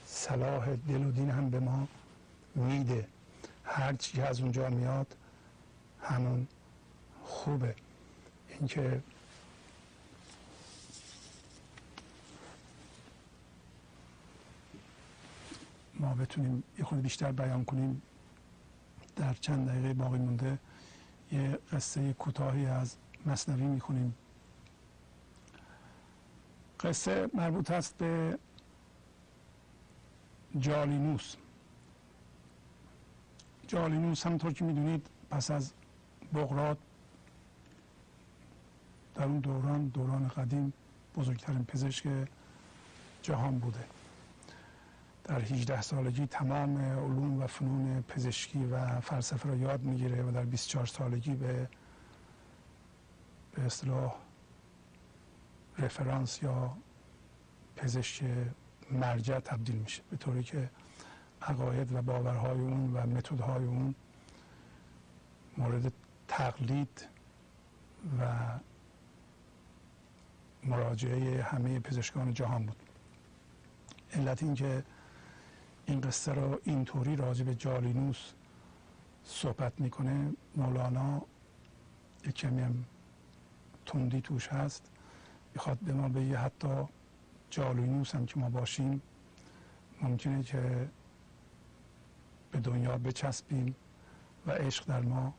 صلاح دل و دین هم به ما میده. هر چی از اونجا میاد همون خوبه. اینکه ما بتونیم یه خود بیشتر بیان کنیم در چند دقیقه باقی مونده. یه قصه کوتاهی از مصنوی می‌خونیم. قصه مربوط است به جالینوس. جالینوس همونطور که می‌دونید پس از بغرات در اون دوران دوران قدیم بزرگترین پزشک جهان بوده. در 18 سالگی تمام علوم و فنون پزشکی و فلسفه را یاد می‌گیره و در 24 سالگی به به اصطلاح رفرانس یا پزشک مرجع تبدیل میشه. به طوری که عقاید و باورهای اون و متدهای اون مورد تقلید و مراجعه همه پزشکان جهان بود. علت اینکه این قصه را اینطوری راجع به جالینوس صحبت می‌کنه مولانا یک کمی هم تندی توش هست می‌خواد به ما بگه حتی جالوینوس هم که ما باشیم ممکنه که به دنیا بچسبیم و عشق در ما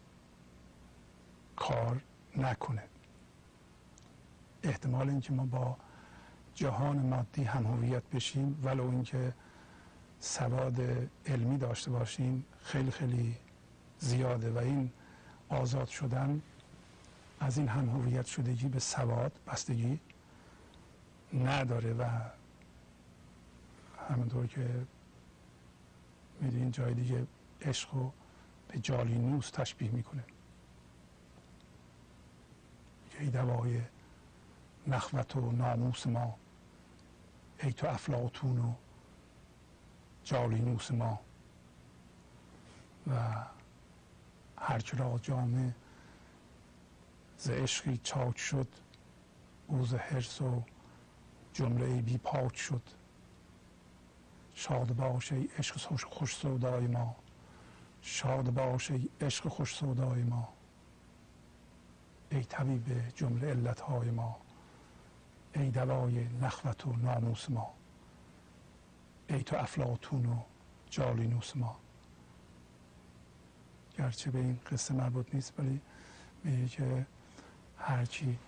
کار نکنه. احتمال اینکه ما با جهان مادی هم هویت بشیم ولو اینکه سواد علمی داشته باشیم خیلی خیلی زیاده و این آزاد شدن از این هم هویت شدگی به سواد بستگی نداره و همونطور که می‌دونین جای دیگه عشق رو به جالینوس تشبیه می‌کنه. ای دوای نخوت و ناموس ما. ای تو افلاطون و جالینوس ما. و هرچه را ز عشقی چاک شد او ز حرس و جمله بی پاک شد. شاد باش ای عشق خوش سودای ما. شاد باش ای عشق خوش سودای ما. ای طبیب جمله علتهای ما ای دوای نخوت و ناموس ما ای تو افلاتون و جالینوس ما. گرچه به این قصه مربوط نیست ولی میگه که هرچی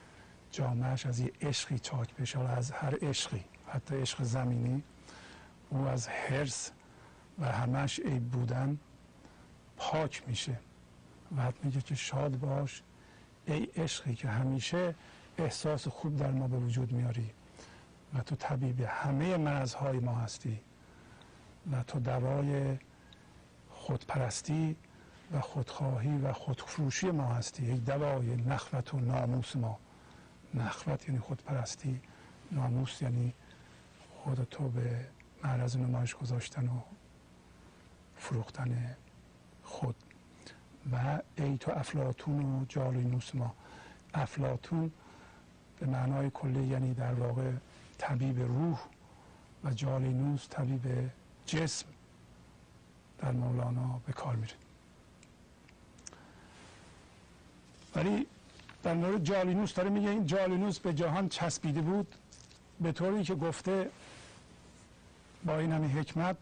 جامعش از یه عشقی چاک بشه از هر عشقی حتی عشق زمینی او از حرس و همش عیب بودن پاک میشه. و حتی میگه که شاد باش ای عشقی که همیشه احساس خوب در ما به وجود میاری و تو طبیب همه مرزهای ما هستی و تو دوای خودپرستی و خودخواهی و خودفروشی ما هستی ای دوای نخوت و ناموس ما. نخوت یعنی خودپرستی ناموس یعنی خود تو به معرض نمایش گذاشتن و فروختن خود. و ای تو افلاتون و جالینوس ما. افلاتون به معنای کلی یعنی در واقع طبیب روح و جالینوس طبیب جسم در مولانا به کار میره. ولی در مورد جالینوس داره میگه این جالینوس به جهان چسبیده بود به طوری که گفته با این همه حکمت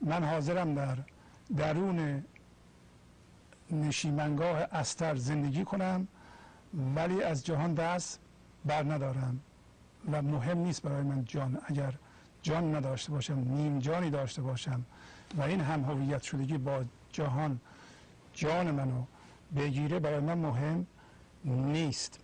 من حاضرم در درون نشیمنگاه استر زندگی کنم ولی از جهان دست بر ندارم و مهم نیست برای من جان. اگر جان نداشته باشم نیم جانی داشته باشم و این هم هویت شدگی با جهان جان منو بگیره برای من مهم نیست.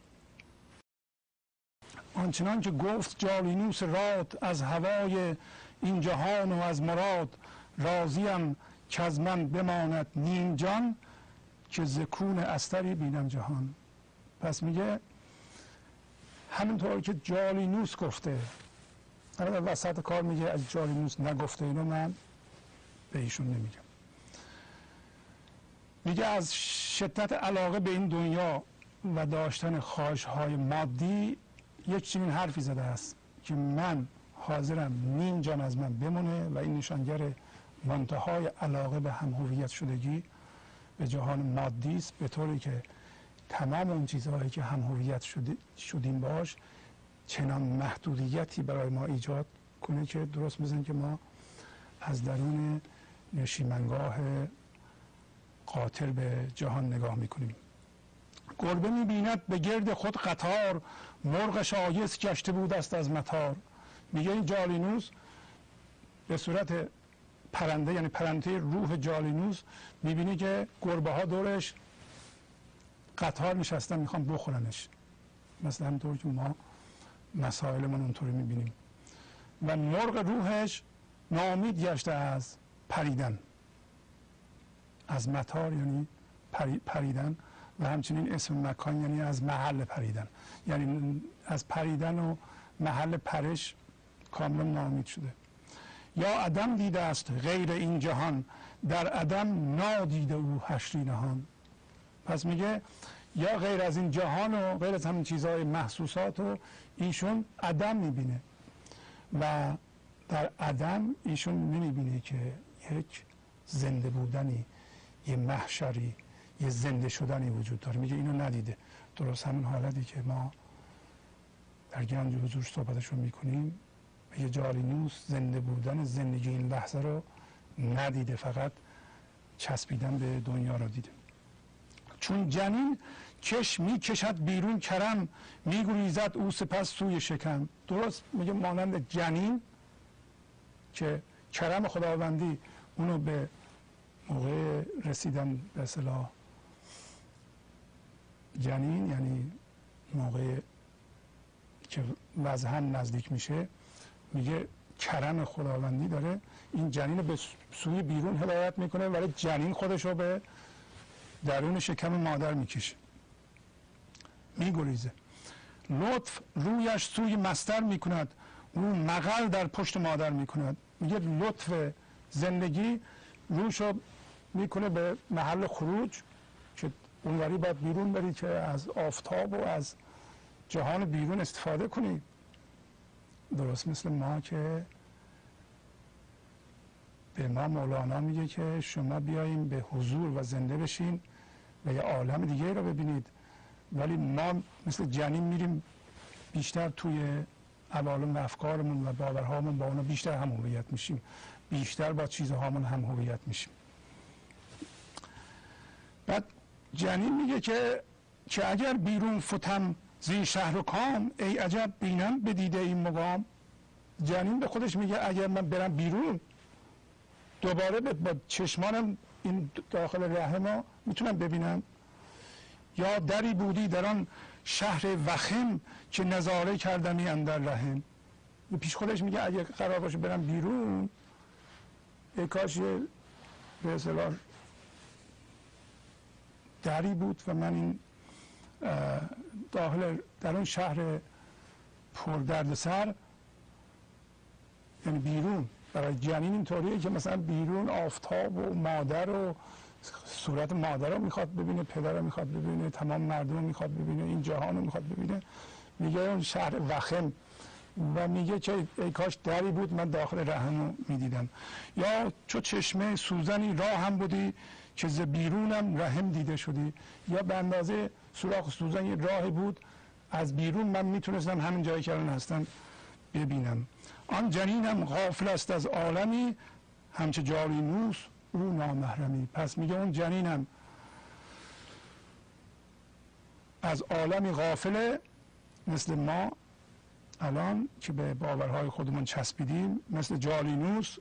آنچنان که گفت جالینوس راد از هوای این جهان و از مراد راضیم که از من بماند نیم جان که زکون استری بینم جهان. پس میگه همینطور که جالینوس گفته در وسط کار میگه از جالینوس نگفته اینو من به ایشون نمیگم. میگه از شدت علاقه به این دنیا و داشتن خواهش های مادی یک چنین حرفی زده است که من حاضرم نیم جان از من بمونه و این نشانگر منتهای علاقه به هم هویت شدگی به جهان مادی است به طوری که تمام اون چیزهایی که هم هویت شدیم باش چنان محدودیتی برای ما ایجاد کنه که درست میزن که ما از درون نشیمنگاه قاتل به جهان نگاه می‌کنیم. گربه می‌بیند به گرد خود قطار مرغ شایست گشته بود است از متار میگه این جالینوس به صورت پرنده یعنی پرنده روح جالینوس می‌بینی که گربه ها دورش قطار نشستن می‌خوان بخورنش. مثل همطور که ما مسائل من اونطوری می‌بینیم. و مرغ روحش نامید گشته از پریدن. از متار یعنی پریدن و همچنین اسم مکان یعنی از محل پریدن. یعنی از پریدن و محل پرش کاملا نامید شده. یا عدم دیده است غیر این جهان در عدم نادیده او حشری نهان. پس میگه یا غیر از این جهان و غیر از همین چیزهای محسوسات و ایشون عدم می‌بینه. و در عدم ایشون نمی‌بینه که یک زنده بودنی یه محشری یه زنده شدنی وجود داره. میگه اینو ندیده. درست همین حالتی که ما در گنج حضور صحبتشون می‌کنیم. جالینوس زنده بودن زندگی این لحظه رو ندیده فقط چسبیدن به دنیا رو دیده. چون جنین کش می‌کشد بیرون کرم میگریزد او سپس سوی شکم. درست میگه مانند جنین که کرم خداوندی اونو به موقع رسیدن به اصطلاح جنین یعنی موقع که وضع نزدیک میشه میگه کرم خداوندی داره. این جنین به سوی بیرون هدایت می‌کنه ولی جنین خودش رو به درون شکم مادر می‌کشه. میگریزه. لطف رویش سوی مستر می‌کند. او مقل در پشت مادر می‌کند. میگه لطف زندگی روش رو می‌کنه به محل خروج که اونوری باید بیرون بری که از آفتاب و از جهان بیرون استفاده کنی. درست مثل ما که به ما مولانا میگه که شما بیاییم به حضور و زنده بشین و یه عالم دیگه رو ببینید. ولی ما مثل جنین میریم بیشتر توی عوالم و افکارمون و باورهامون با اونا بیشتر هم هویت میشیم. بیشتر با چیزهامون هم هویت میشیم. بعد جنین میگه که که اگر بیرون فتم زی شهر و کام ای عجب بینم به دیده این مقام. جنین به خودش میگه اگر من برم بیرون دوباره با چشمانم این داخل رحم می‌تونم ببینم. یا دری بودی در آن شهر وخم که نظاره کردمی اندر رحم پیش خودش میگه اگه قرار باشه برم بیرون ای کاش به دری بود و من این داخل در اون شهر پر درد سر. یعنی بیرون. برای جنین اینطوریه که مثلا بیرون آفتاب و مادر و صورت مادر رو می‌خواد ببینه پدر رو می‌خواد ببینه تمام مردم رو می‌خواد ببینه این جهان رو می‌خواد ببینه. میگه اون شهر وخم و میگه که ای کاش دری بود من داخل رحم رو می‌دیدم. یا چو چشمه سوزنی راه هم بودی که ز بیرونم رحم دیده شدی. یا به اندازه سوراخ سوزن یه راهی بود. از بیرون من می‌تونستم همین جایی که الان هستم ببینم. آن جنینم غافل است از عالمی همچه جاری نوس او نامحرمی. پس میگه اون جنینم از عالمی غافله مثل ما الان که به باورهای خودمون چسبیدیم مثل جالینوس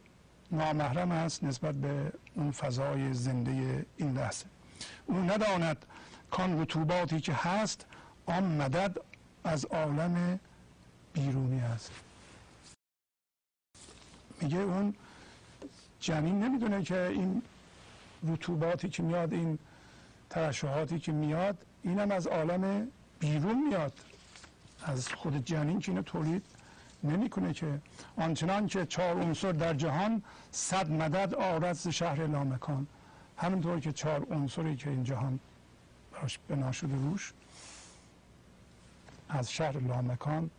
نامحرم است نسبت به اون فضای زنده این لحظه. او نداند کان رطوباتی که هست آن مدد از عالم بیرونی است. میگه اون جنین نمی‌دونه که این رطوباتی که میاد این ترشحاتی که میاد اینم از عالم بیرون میاد. از خود جنین که اینو تولید نمی‌کنه که آنچنان که چهار عنصر در جهان صد مدد آرد شهر لامکان. همینطور که چهار عنصری که این جهان براش بنا شده روش. از شهر لامکان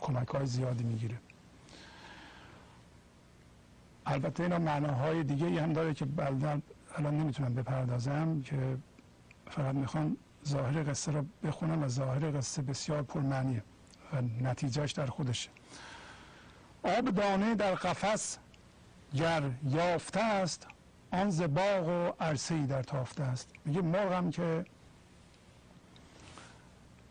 کمک های زیادی می‌گیره. البته اینا معناهای دیگه هم داره که بلدن الان نمی‌تونم بپردازم که فقط می‌خوام ظاهر قصه رو بخونم و ظاهر قصه بسیار پرمعنیه و نتیجهش در خودشه. آب دانه در قفس گر یافته است آن ز باغ و عرصه در تافته است. میگه مرغم که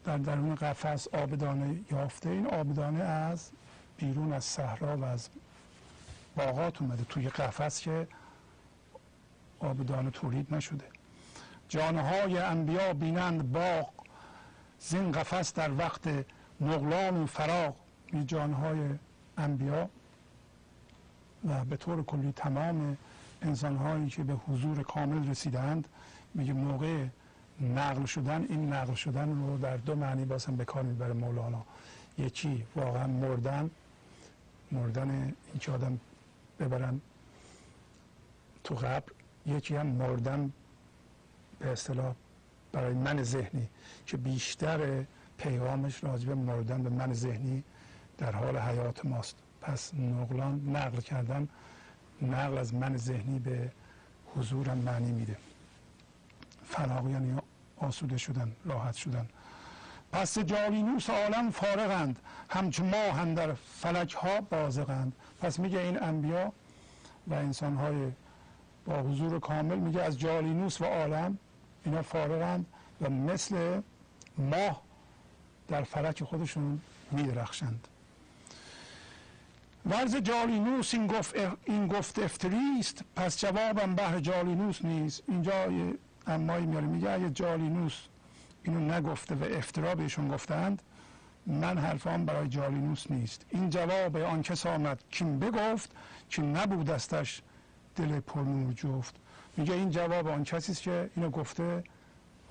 در درون قفس آبدانه یافته این آبدانه از بیرون از صحرا و از باغات اومده توی قفس که آبدانه تولید نشده. جانهای انبیا بینند باغ زین قفس در وقت نقلان و فراغ. می جانهای انبیا و به طور کلی تمام انسان هایی که به حضور کامل رسیدند میگه موقع نقل شدن این نقل شدن رو در دو معنی بازم به کار می‌بره مولانا. یکی واقعا مردن مردن این که آدم ببرن تو قبر یکی هم مردن به اصطلاح برای من ذهنی که بیشتر پیغامش راجب مردن به من ذهنی در حال حیات ماست. پس نقلان نقل کردن نقل از من ذهنی به حضورم معنی میده. فراغ یعنی آسوده شدن راحت شدن. پس جالینوس عالم فارغند همچون ما در فلک ها بازغند. پس میگه این انبیا و انسان های با حضور کامل میگه از جالینوس و عالم اینا فارغند و مثل ماه در فلک خودشون میدرخشند. ورز جالینوس این گفت, این گفت افتری است پس جوابم بهر جالینوس نیست. اینجا امایی میاره میگه اگه جالینوس اینو نگفته و افترا بهشون گفتند من حرفام برای جالینوس نیست. این جواب آن کس آمد کیم بگفت که نبودستش دل پرنور جفت. میگه این جواب آن کسی که اینو گفته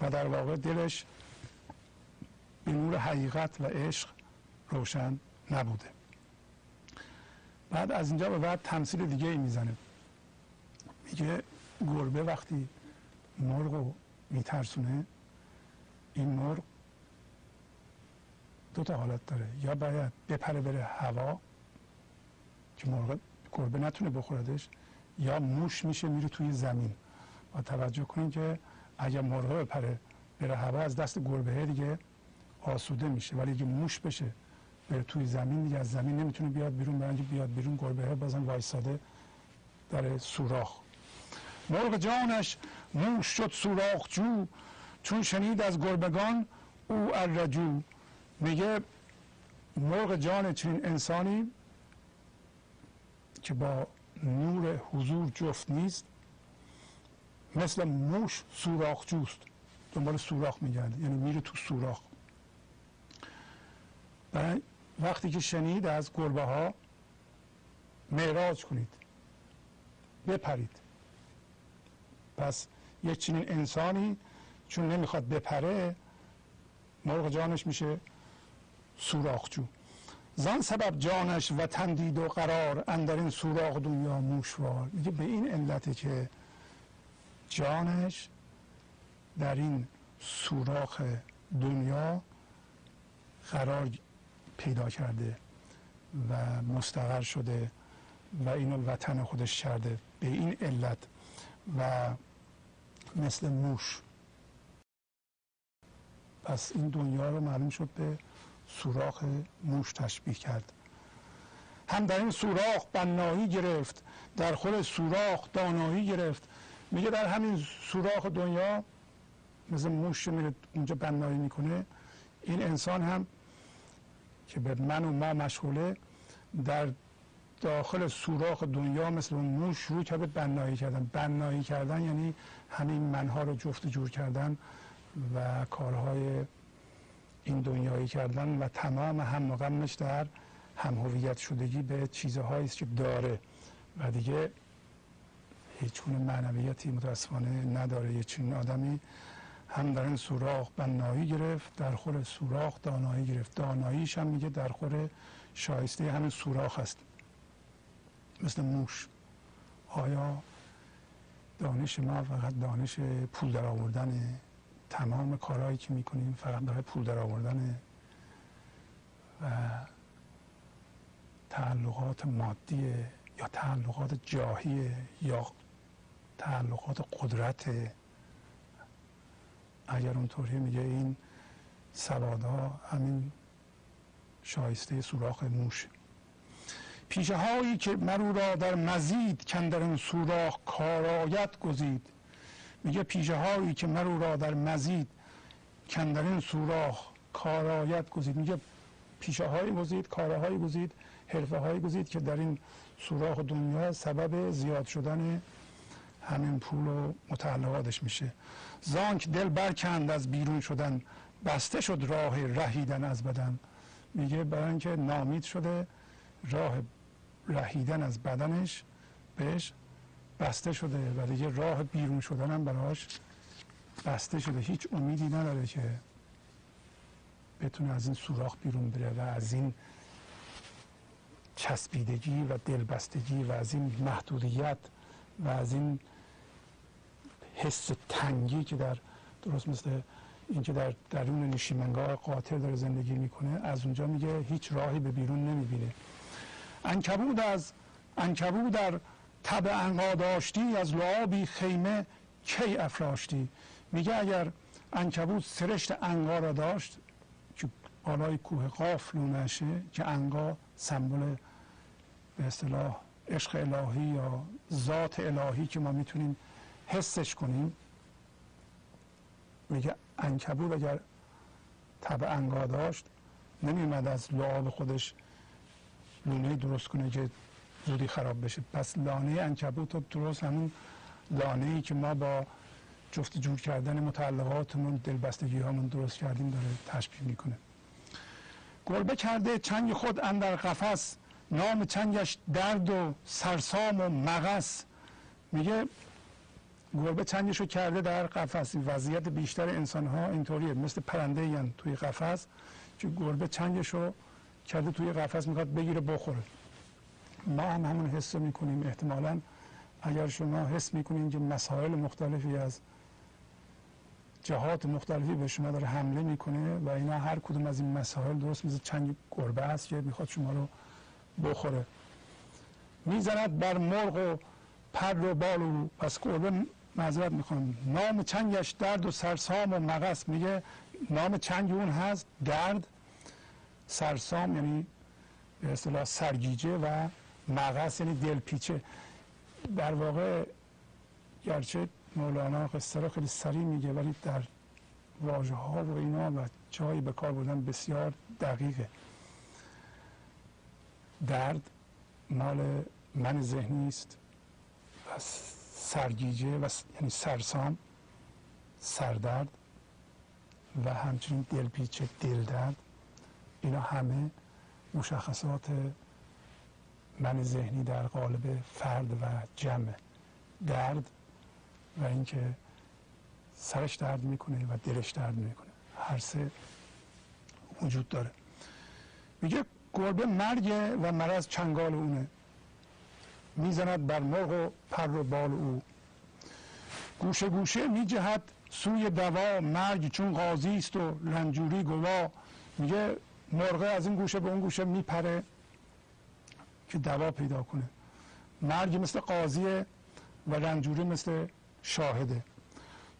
و در واقع دلش به نور حقیقت و عشق روشن نبوده. بعد از اینجا به بعد تمثیل دیگه ای می‌زنه. میگه گربه وقتی مرغ رو میترسونه این مرغ دو تا حالت داره. یا باید بپره بره هوا که مرغ گربه نتونه بخوردش یا موش میشه میره توی زمین. و توجه کنید که اگر مرغ بپره بره هوا از دست گربه دیگه آسوده میشه. ولی اگه موش بشه توی زمین دیگه از زمین نمی‌تونه بیاد بیرون برای بیاد بیرون گربه بازم وایساده در سوراخ. مرغ جانش موش شد سوراخ جو چون شنید از گربگان او الرجو. میگه مرغ جان چنین انسانی که با نور حضور جفت نیست مثل موش سوراخ جوست. دنبال سوراخ میگرده یعنی میره تو سوراخ. برای وقتی که شنید از گربه ها معراج کنید. بپرید. پس یک چنین انسانی چون نمی‌خواد بپره مرغ جانش میشه سوراخجو. زن سبب جانش و تندید و قرار اندر این سوراخ دنیا موشوار میگه به این علته که جانش در این سوراخ دنیا قرار پیدا کرده و مستقر شده و اینو وطن خودش کرده به این علت و مثل موش. پس این دنیا رو معلوم شد به سوراخ موش تشبیه کرد. هم در این سوراخ بنایی گرفت در خود سوراخ دانایی گرفت. میگه در همین سوراخ دنیا مثل موش میره اونجا بنایی می‌کنه این انسان هم که به من و ما مشغوله در داخل سوراخ دنیا مثل اون موش شروع کرده بنایی کردن. بنایی کردن یعنی همین منها رو جفت جور کردن و کارهای این دنیایی کردن و تمام هم غمش در هم هویت شدگی به چیزهایی است که داره. و دیگه هیچ گونه معنویتی متاسفانه نداره. یه چنین آدمی هم در این سوراخ بنایی گرفت در خور سوراخ دانایی گرفت. داناییش هم میگه در خور شایسته همین سوراخ هست. مثل موش. آیا دانش ما فقط دانش پول در آوردن تمام کارهایی که می‌کنیم فقط برای پول در آوردن و تعلقات مادی یا تعلقات جاهی یا تعلقات قدرت اگر اونطوری میگه این سوادها همین شایسته سوراخ موش. پیشه هایی که مرو را در مزید کندر این سوراخ کارایت گزید. میگه پیشه هایی که مرو را در مزید کندرین سوراخ کارایت گزید. میگه پیشه های گزید کارهای گزید حرفه های گزید که در این سوراخ دنیا سبب زیاد شدن همین پول و متعلقاتش میشه. زانک دل برکند از بیرون شدن. بسته شد راه رهیدن از بدن. میگه برای اینکه نامید شده راه رهیدن از بدنش بهش بسته شده و دیگه راه بیرون شدن هم براش بسته شده. هیچ امیدی نداره که بتونه از این سوراخ بیرون بره و از این چسبیدگی و دلبستگی و از این محدودیت و از این حس تنگی که در درست مثل اینکه در درون نشیمنگاه قاطر داره زندگی می‌کنه از اونجا میگه هیچ راهی به بیرون نمی‌بینه. انکبود از انکبود در تب انقا داشتی از لعابی خیمه کی افراشتی؟ میگه اگر انکبوت سرشت انقا را داشت که بالای کوه قاف نشه که انقا سمبل به اصطلاح عشق الهی یا ذات الهی که ما می‌تونیم حسش کنیم. میگه انکبوت اگر تب انگا داشت نمیمد از لعاب خودش لونه درست کنه که زودی خراب بشه. پس لانه انکبوت درست همون لانه ای که ما با جفت جور کردن متعلقاتمون دلبستگی هامون درست کردیم داره تشبیه می‌کنه. گربه کرده چنگ خود اندر قفس نام چنگش درد و سرسام و مغس. میگه گربه چنگش رو کرده در قفس. وضعیت بیشتر انسان ها اینطوریه. مثل پرنده یعنی توی قفس که گربه چنگش رو کرده توی قفس می‌خواد بگیره بخوره. ما هم همون حس می‌کنیم. احتمالا اگر شما حس می‌کنین که مسائل مختلفی از جهات مختلفی به شما داره حمله می‌کنه و اینا هر کدوم از این مسائل درست مثل چنگ گربه است که می‌خواد شما رو بخوره. می‌زند بر مرغ و پر و بال و پس گربه معذرت می‌خوام. نام چنگش درد و سرسام و مغس میگه نام چنگ اون هست درد سرسام یعنی به اصطلاح سرگیجه و مغس یعنی دلپیچه. در واقع گرچه مولانا قصه رو خیلی سریع میگه ولی در واژه ها و اینا و جایی به کار بودن بسیار دقیقه. درد مال من ذهنی است. سرگیجه و یعنی سرسام سردرد و همچنین دلپیچه دلدرد. اینا همه مشخصات من ذهنی در قالب فرد و جمع درد و اینکه سرش درد می‌کنه و دلش درد می‌کنه. هر سه وجود داره. میگه گربه مرگ و مرض چنگال اونه. می‌زند بر مرغ و پر و بال او. گوشه گوشه میجهد سوی دوا مرگ چون قاضی است و رنجوری گوا. میگه مرغه از این گوشه به اون گوشه میپره که دوا پیدا کنه. مرگ مثل قاضیه و رنجوری مثل شاهده.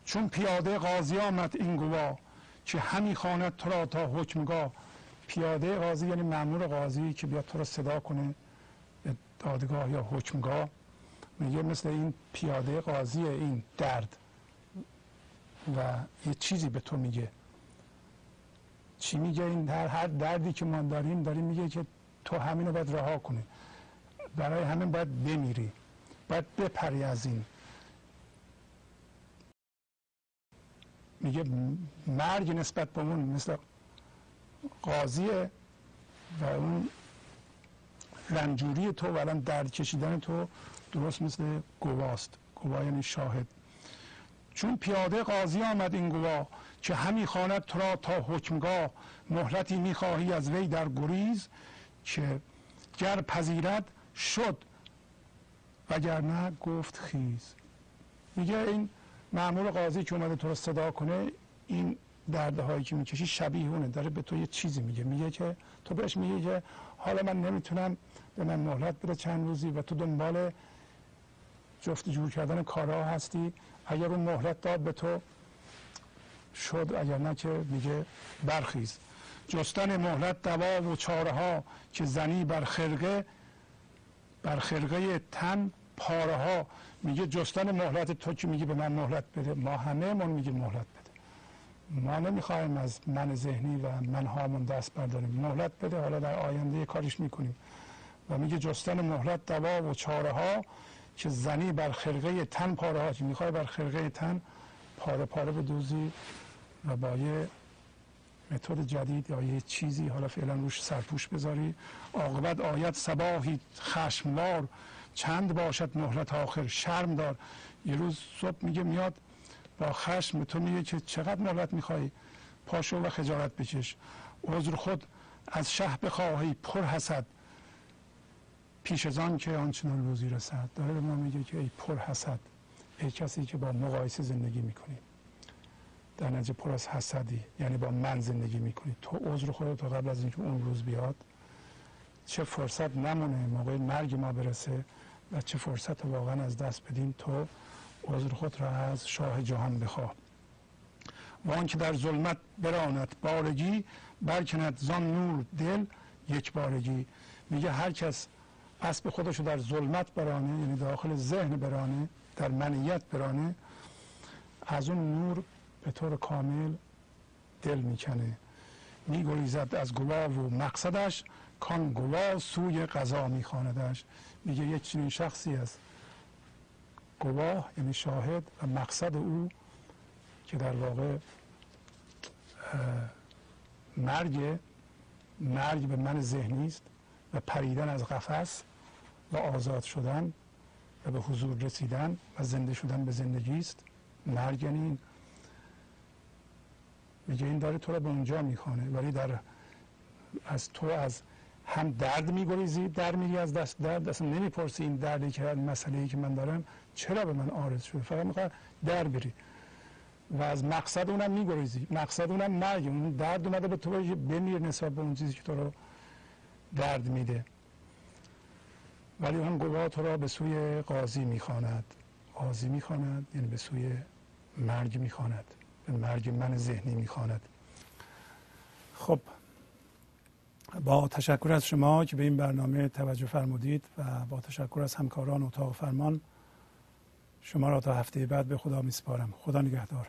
چون پیاده قاضی آمد این گوا که همی خواند تو را تا حکمگاه. پیاده قاضی یعنی مامور قاضی که بیاد تو رو صدا کنه. دادگاه یا حکمگاه میگه مثل این پیاده قاضی این درد. و یه چیزی به تو میگه. چی میگه این در هر دردی که ما داریم داریم میگه که تو همین رو باید رها کنی. برای همین باید بمیری. باید بپری از این. میگه مرگ نسبت به اون مثل قاضیه و اون رنجوری تو و الان درد کشیدن تو درست مثل گواست. گوا یعنی شاهد. چون پیاده قاضی آمد این گوا که همی خواند تو را تا حکمگاه مهلتی می‌خواهی از وی در گریز که گر پذیرد شد وگرنه گفت خیز. میگه این معمول قاضی که اومده تو رو صدا کنه این درده هایی که می‌کشی شبیه اونه. داره به تو یه چیزی میگه. میگه که تو بهش میگه که حالا من نمی‌تونم به من مهلت بده چند روزی و تو دنبال جفت جور کردن کارها هستی. اگر اون مهلت داد به تو شد. اگر نه که میگه برخیز. جستن مهلت دوا و چاره ها که زنی بر خرقه بر خرقه تن پاره ها میگه جستن مهلت تو که میگه به من مهلت بده. ما همه من میگه مهلت بده. ما نمی‌خوایم از من ذهنی و من هامون دست برداریم. مهلت بده حالا در آینده کارش می‌کنیم. و میگه جستن مهلت دوا و چاره ها که زنی بر خرقه تن پاره ها می‌خوای بر خرقه تن پاره پاره به دوزی و با یه متد جدید یا یه چیزی حالا فعلا روش سرپوش بذاری. عاقبت آیت سباهی خشموار. چند باشد مهلت آخر؟ شرم دار. یه روز صبح میگه میاد با خشم تو میگه که چقدر مهلت می‌خوای پاشو و خجالت بکش. عذر خود از شه بخواهی پر حسد. پیش از آن که آنچنان روزی رسد. داره به ما میگه که ای پر حسد ای کسی که با مقایسه زندگی می‌کنی. در نتیجه پر از حسدی یعنی با من زندگی می‌کنی. تو عذر خودت تو قبل از اینکه اون روز بیاد چه فرصت نمونه موقع مرگ ما برسه و چه فرصت واقعا از دست بدیم تو عذر خود را از شاه جهان بخواه. و آنکه در ظلمت براند بارگی برکند زان نور دل یک بارگی. میگه هر کس اسب خودش رو در ظلمت برانه یعنی داخل ذهن برانه در منیت برانه از اون نور به طور کامل دل می‌کنه. میگریزد از گواه و مقصدش کان گواه سوی قضا میخواندش. میگه یک چنین شخصی است گواه یعنی شاهد و مقصد او که در واقع مرگ مرگ به من ذهنی است و پریدن از قفس و آزاد شدن و به حضور رسیدن و زنده شدن به زندگی است. مرگ یعنی میگه این داره تو را به اونجا می‌خوانه ولی در از تو از هم درد میگریزی در میری از دست درد اصلا نمی‌پرسی. این دردی که مسئله ای که من دارم چرا به من آرز شده؟ فقط می‌خواد در بری و از مقصد اونم میگریزی. مقصد اونم مرگ. اون درد اومده به تو بمیر نسبت به اون چیزی که تو رو درد میده. ولی هم گواه تو را به سوی قاضی می‌خواند. قاضی می‌خواند یعنی به سوی مرگ می‌خواند. به مرگ من ذهنی می‌خواند. خب با تشکر از شما که به این برنامه توجه فرمودید و با تشکر از همکاران اتاق فرمان شما را تا هفته بعد به خدا میسپارم. خدا نگهدار.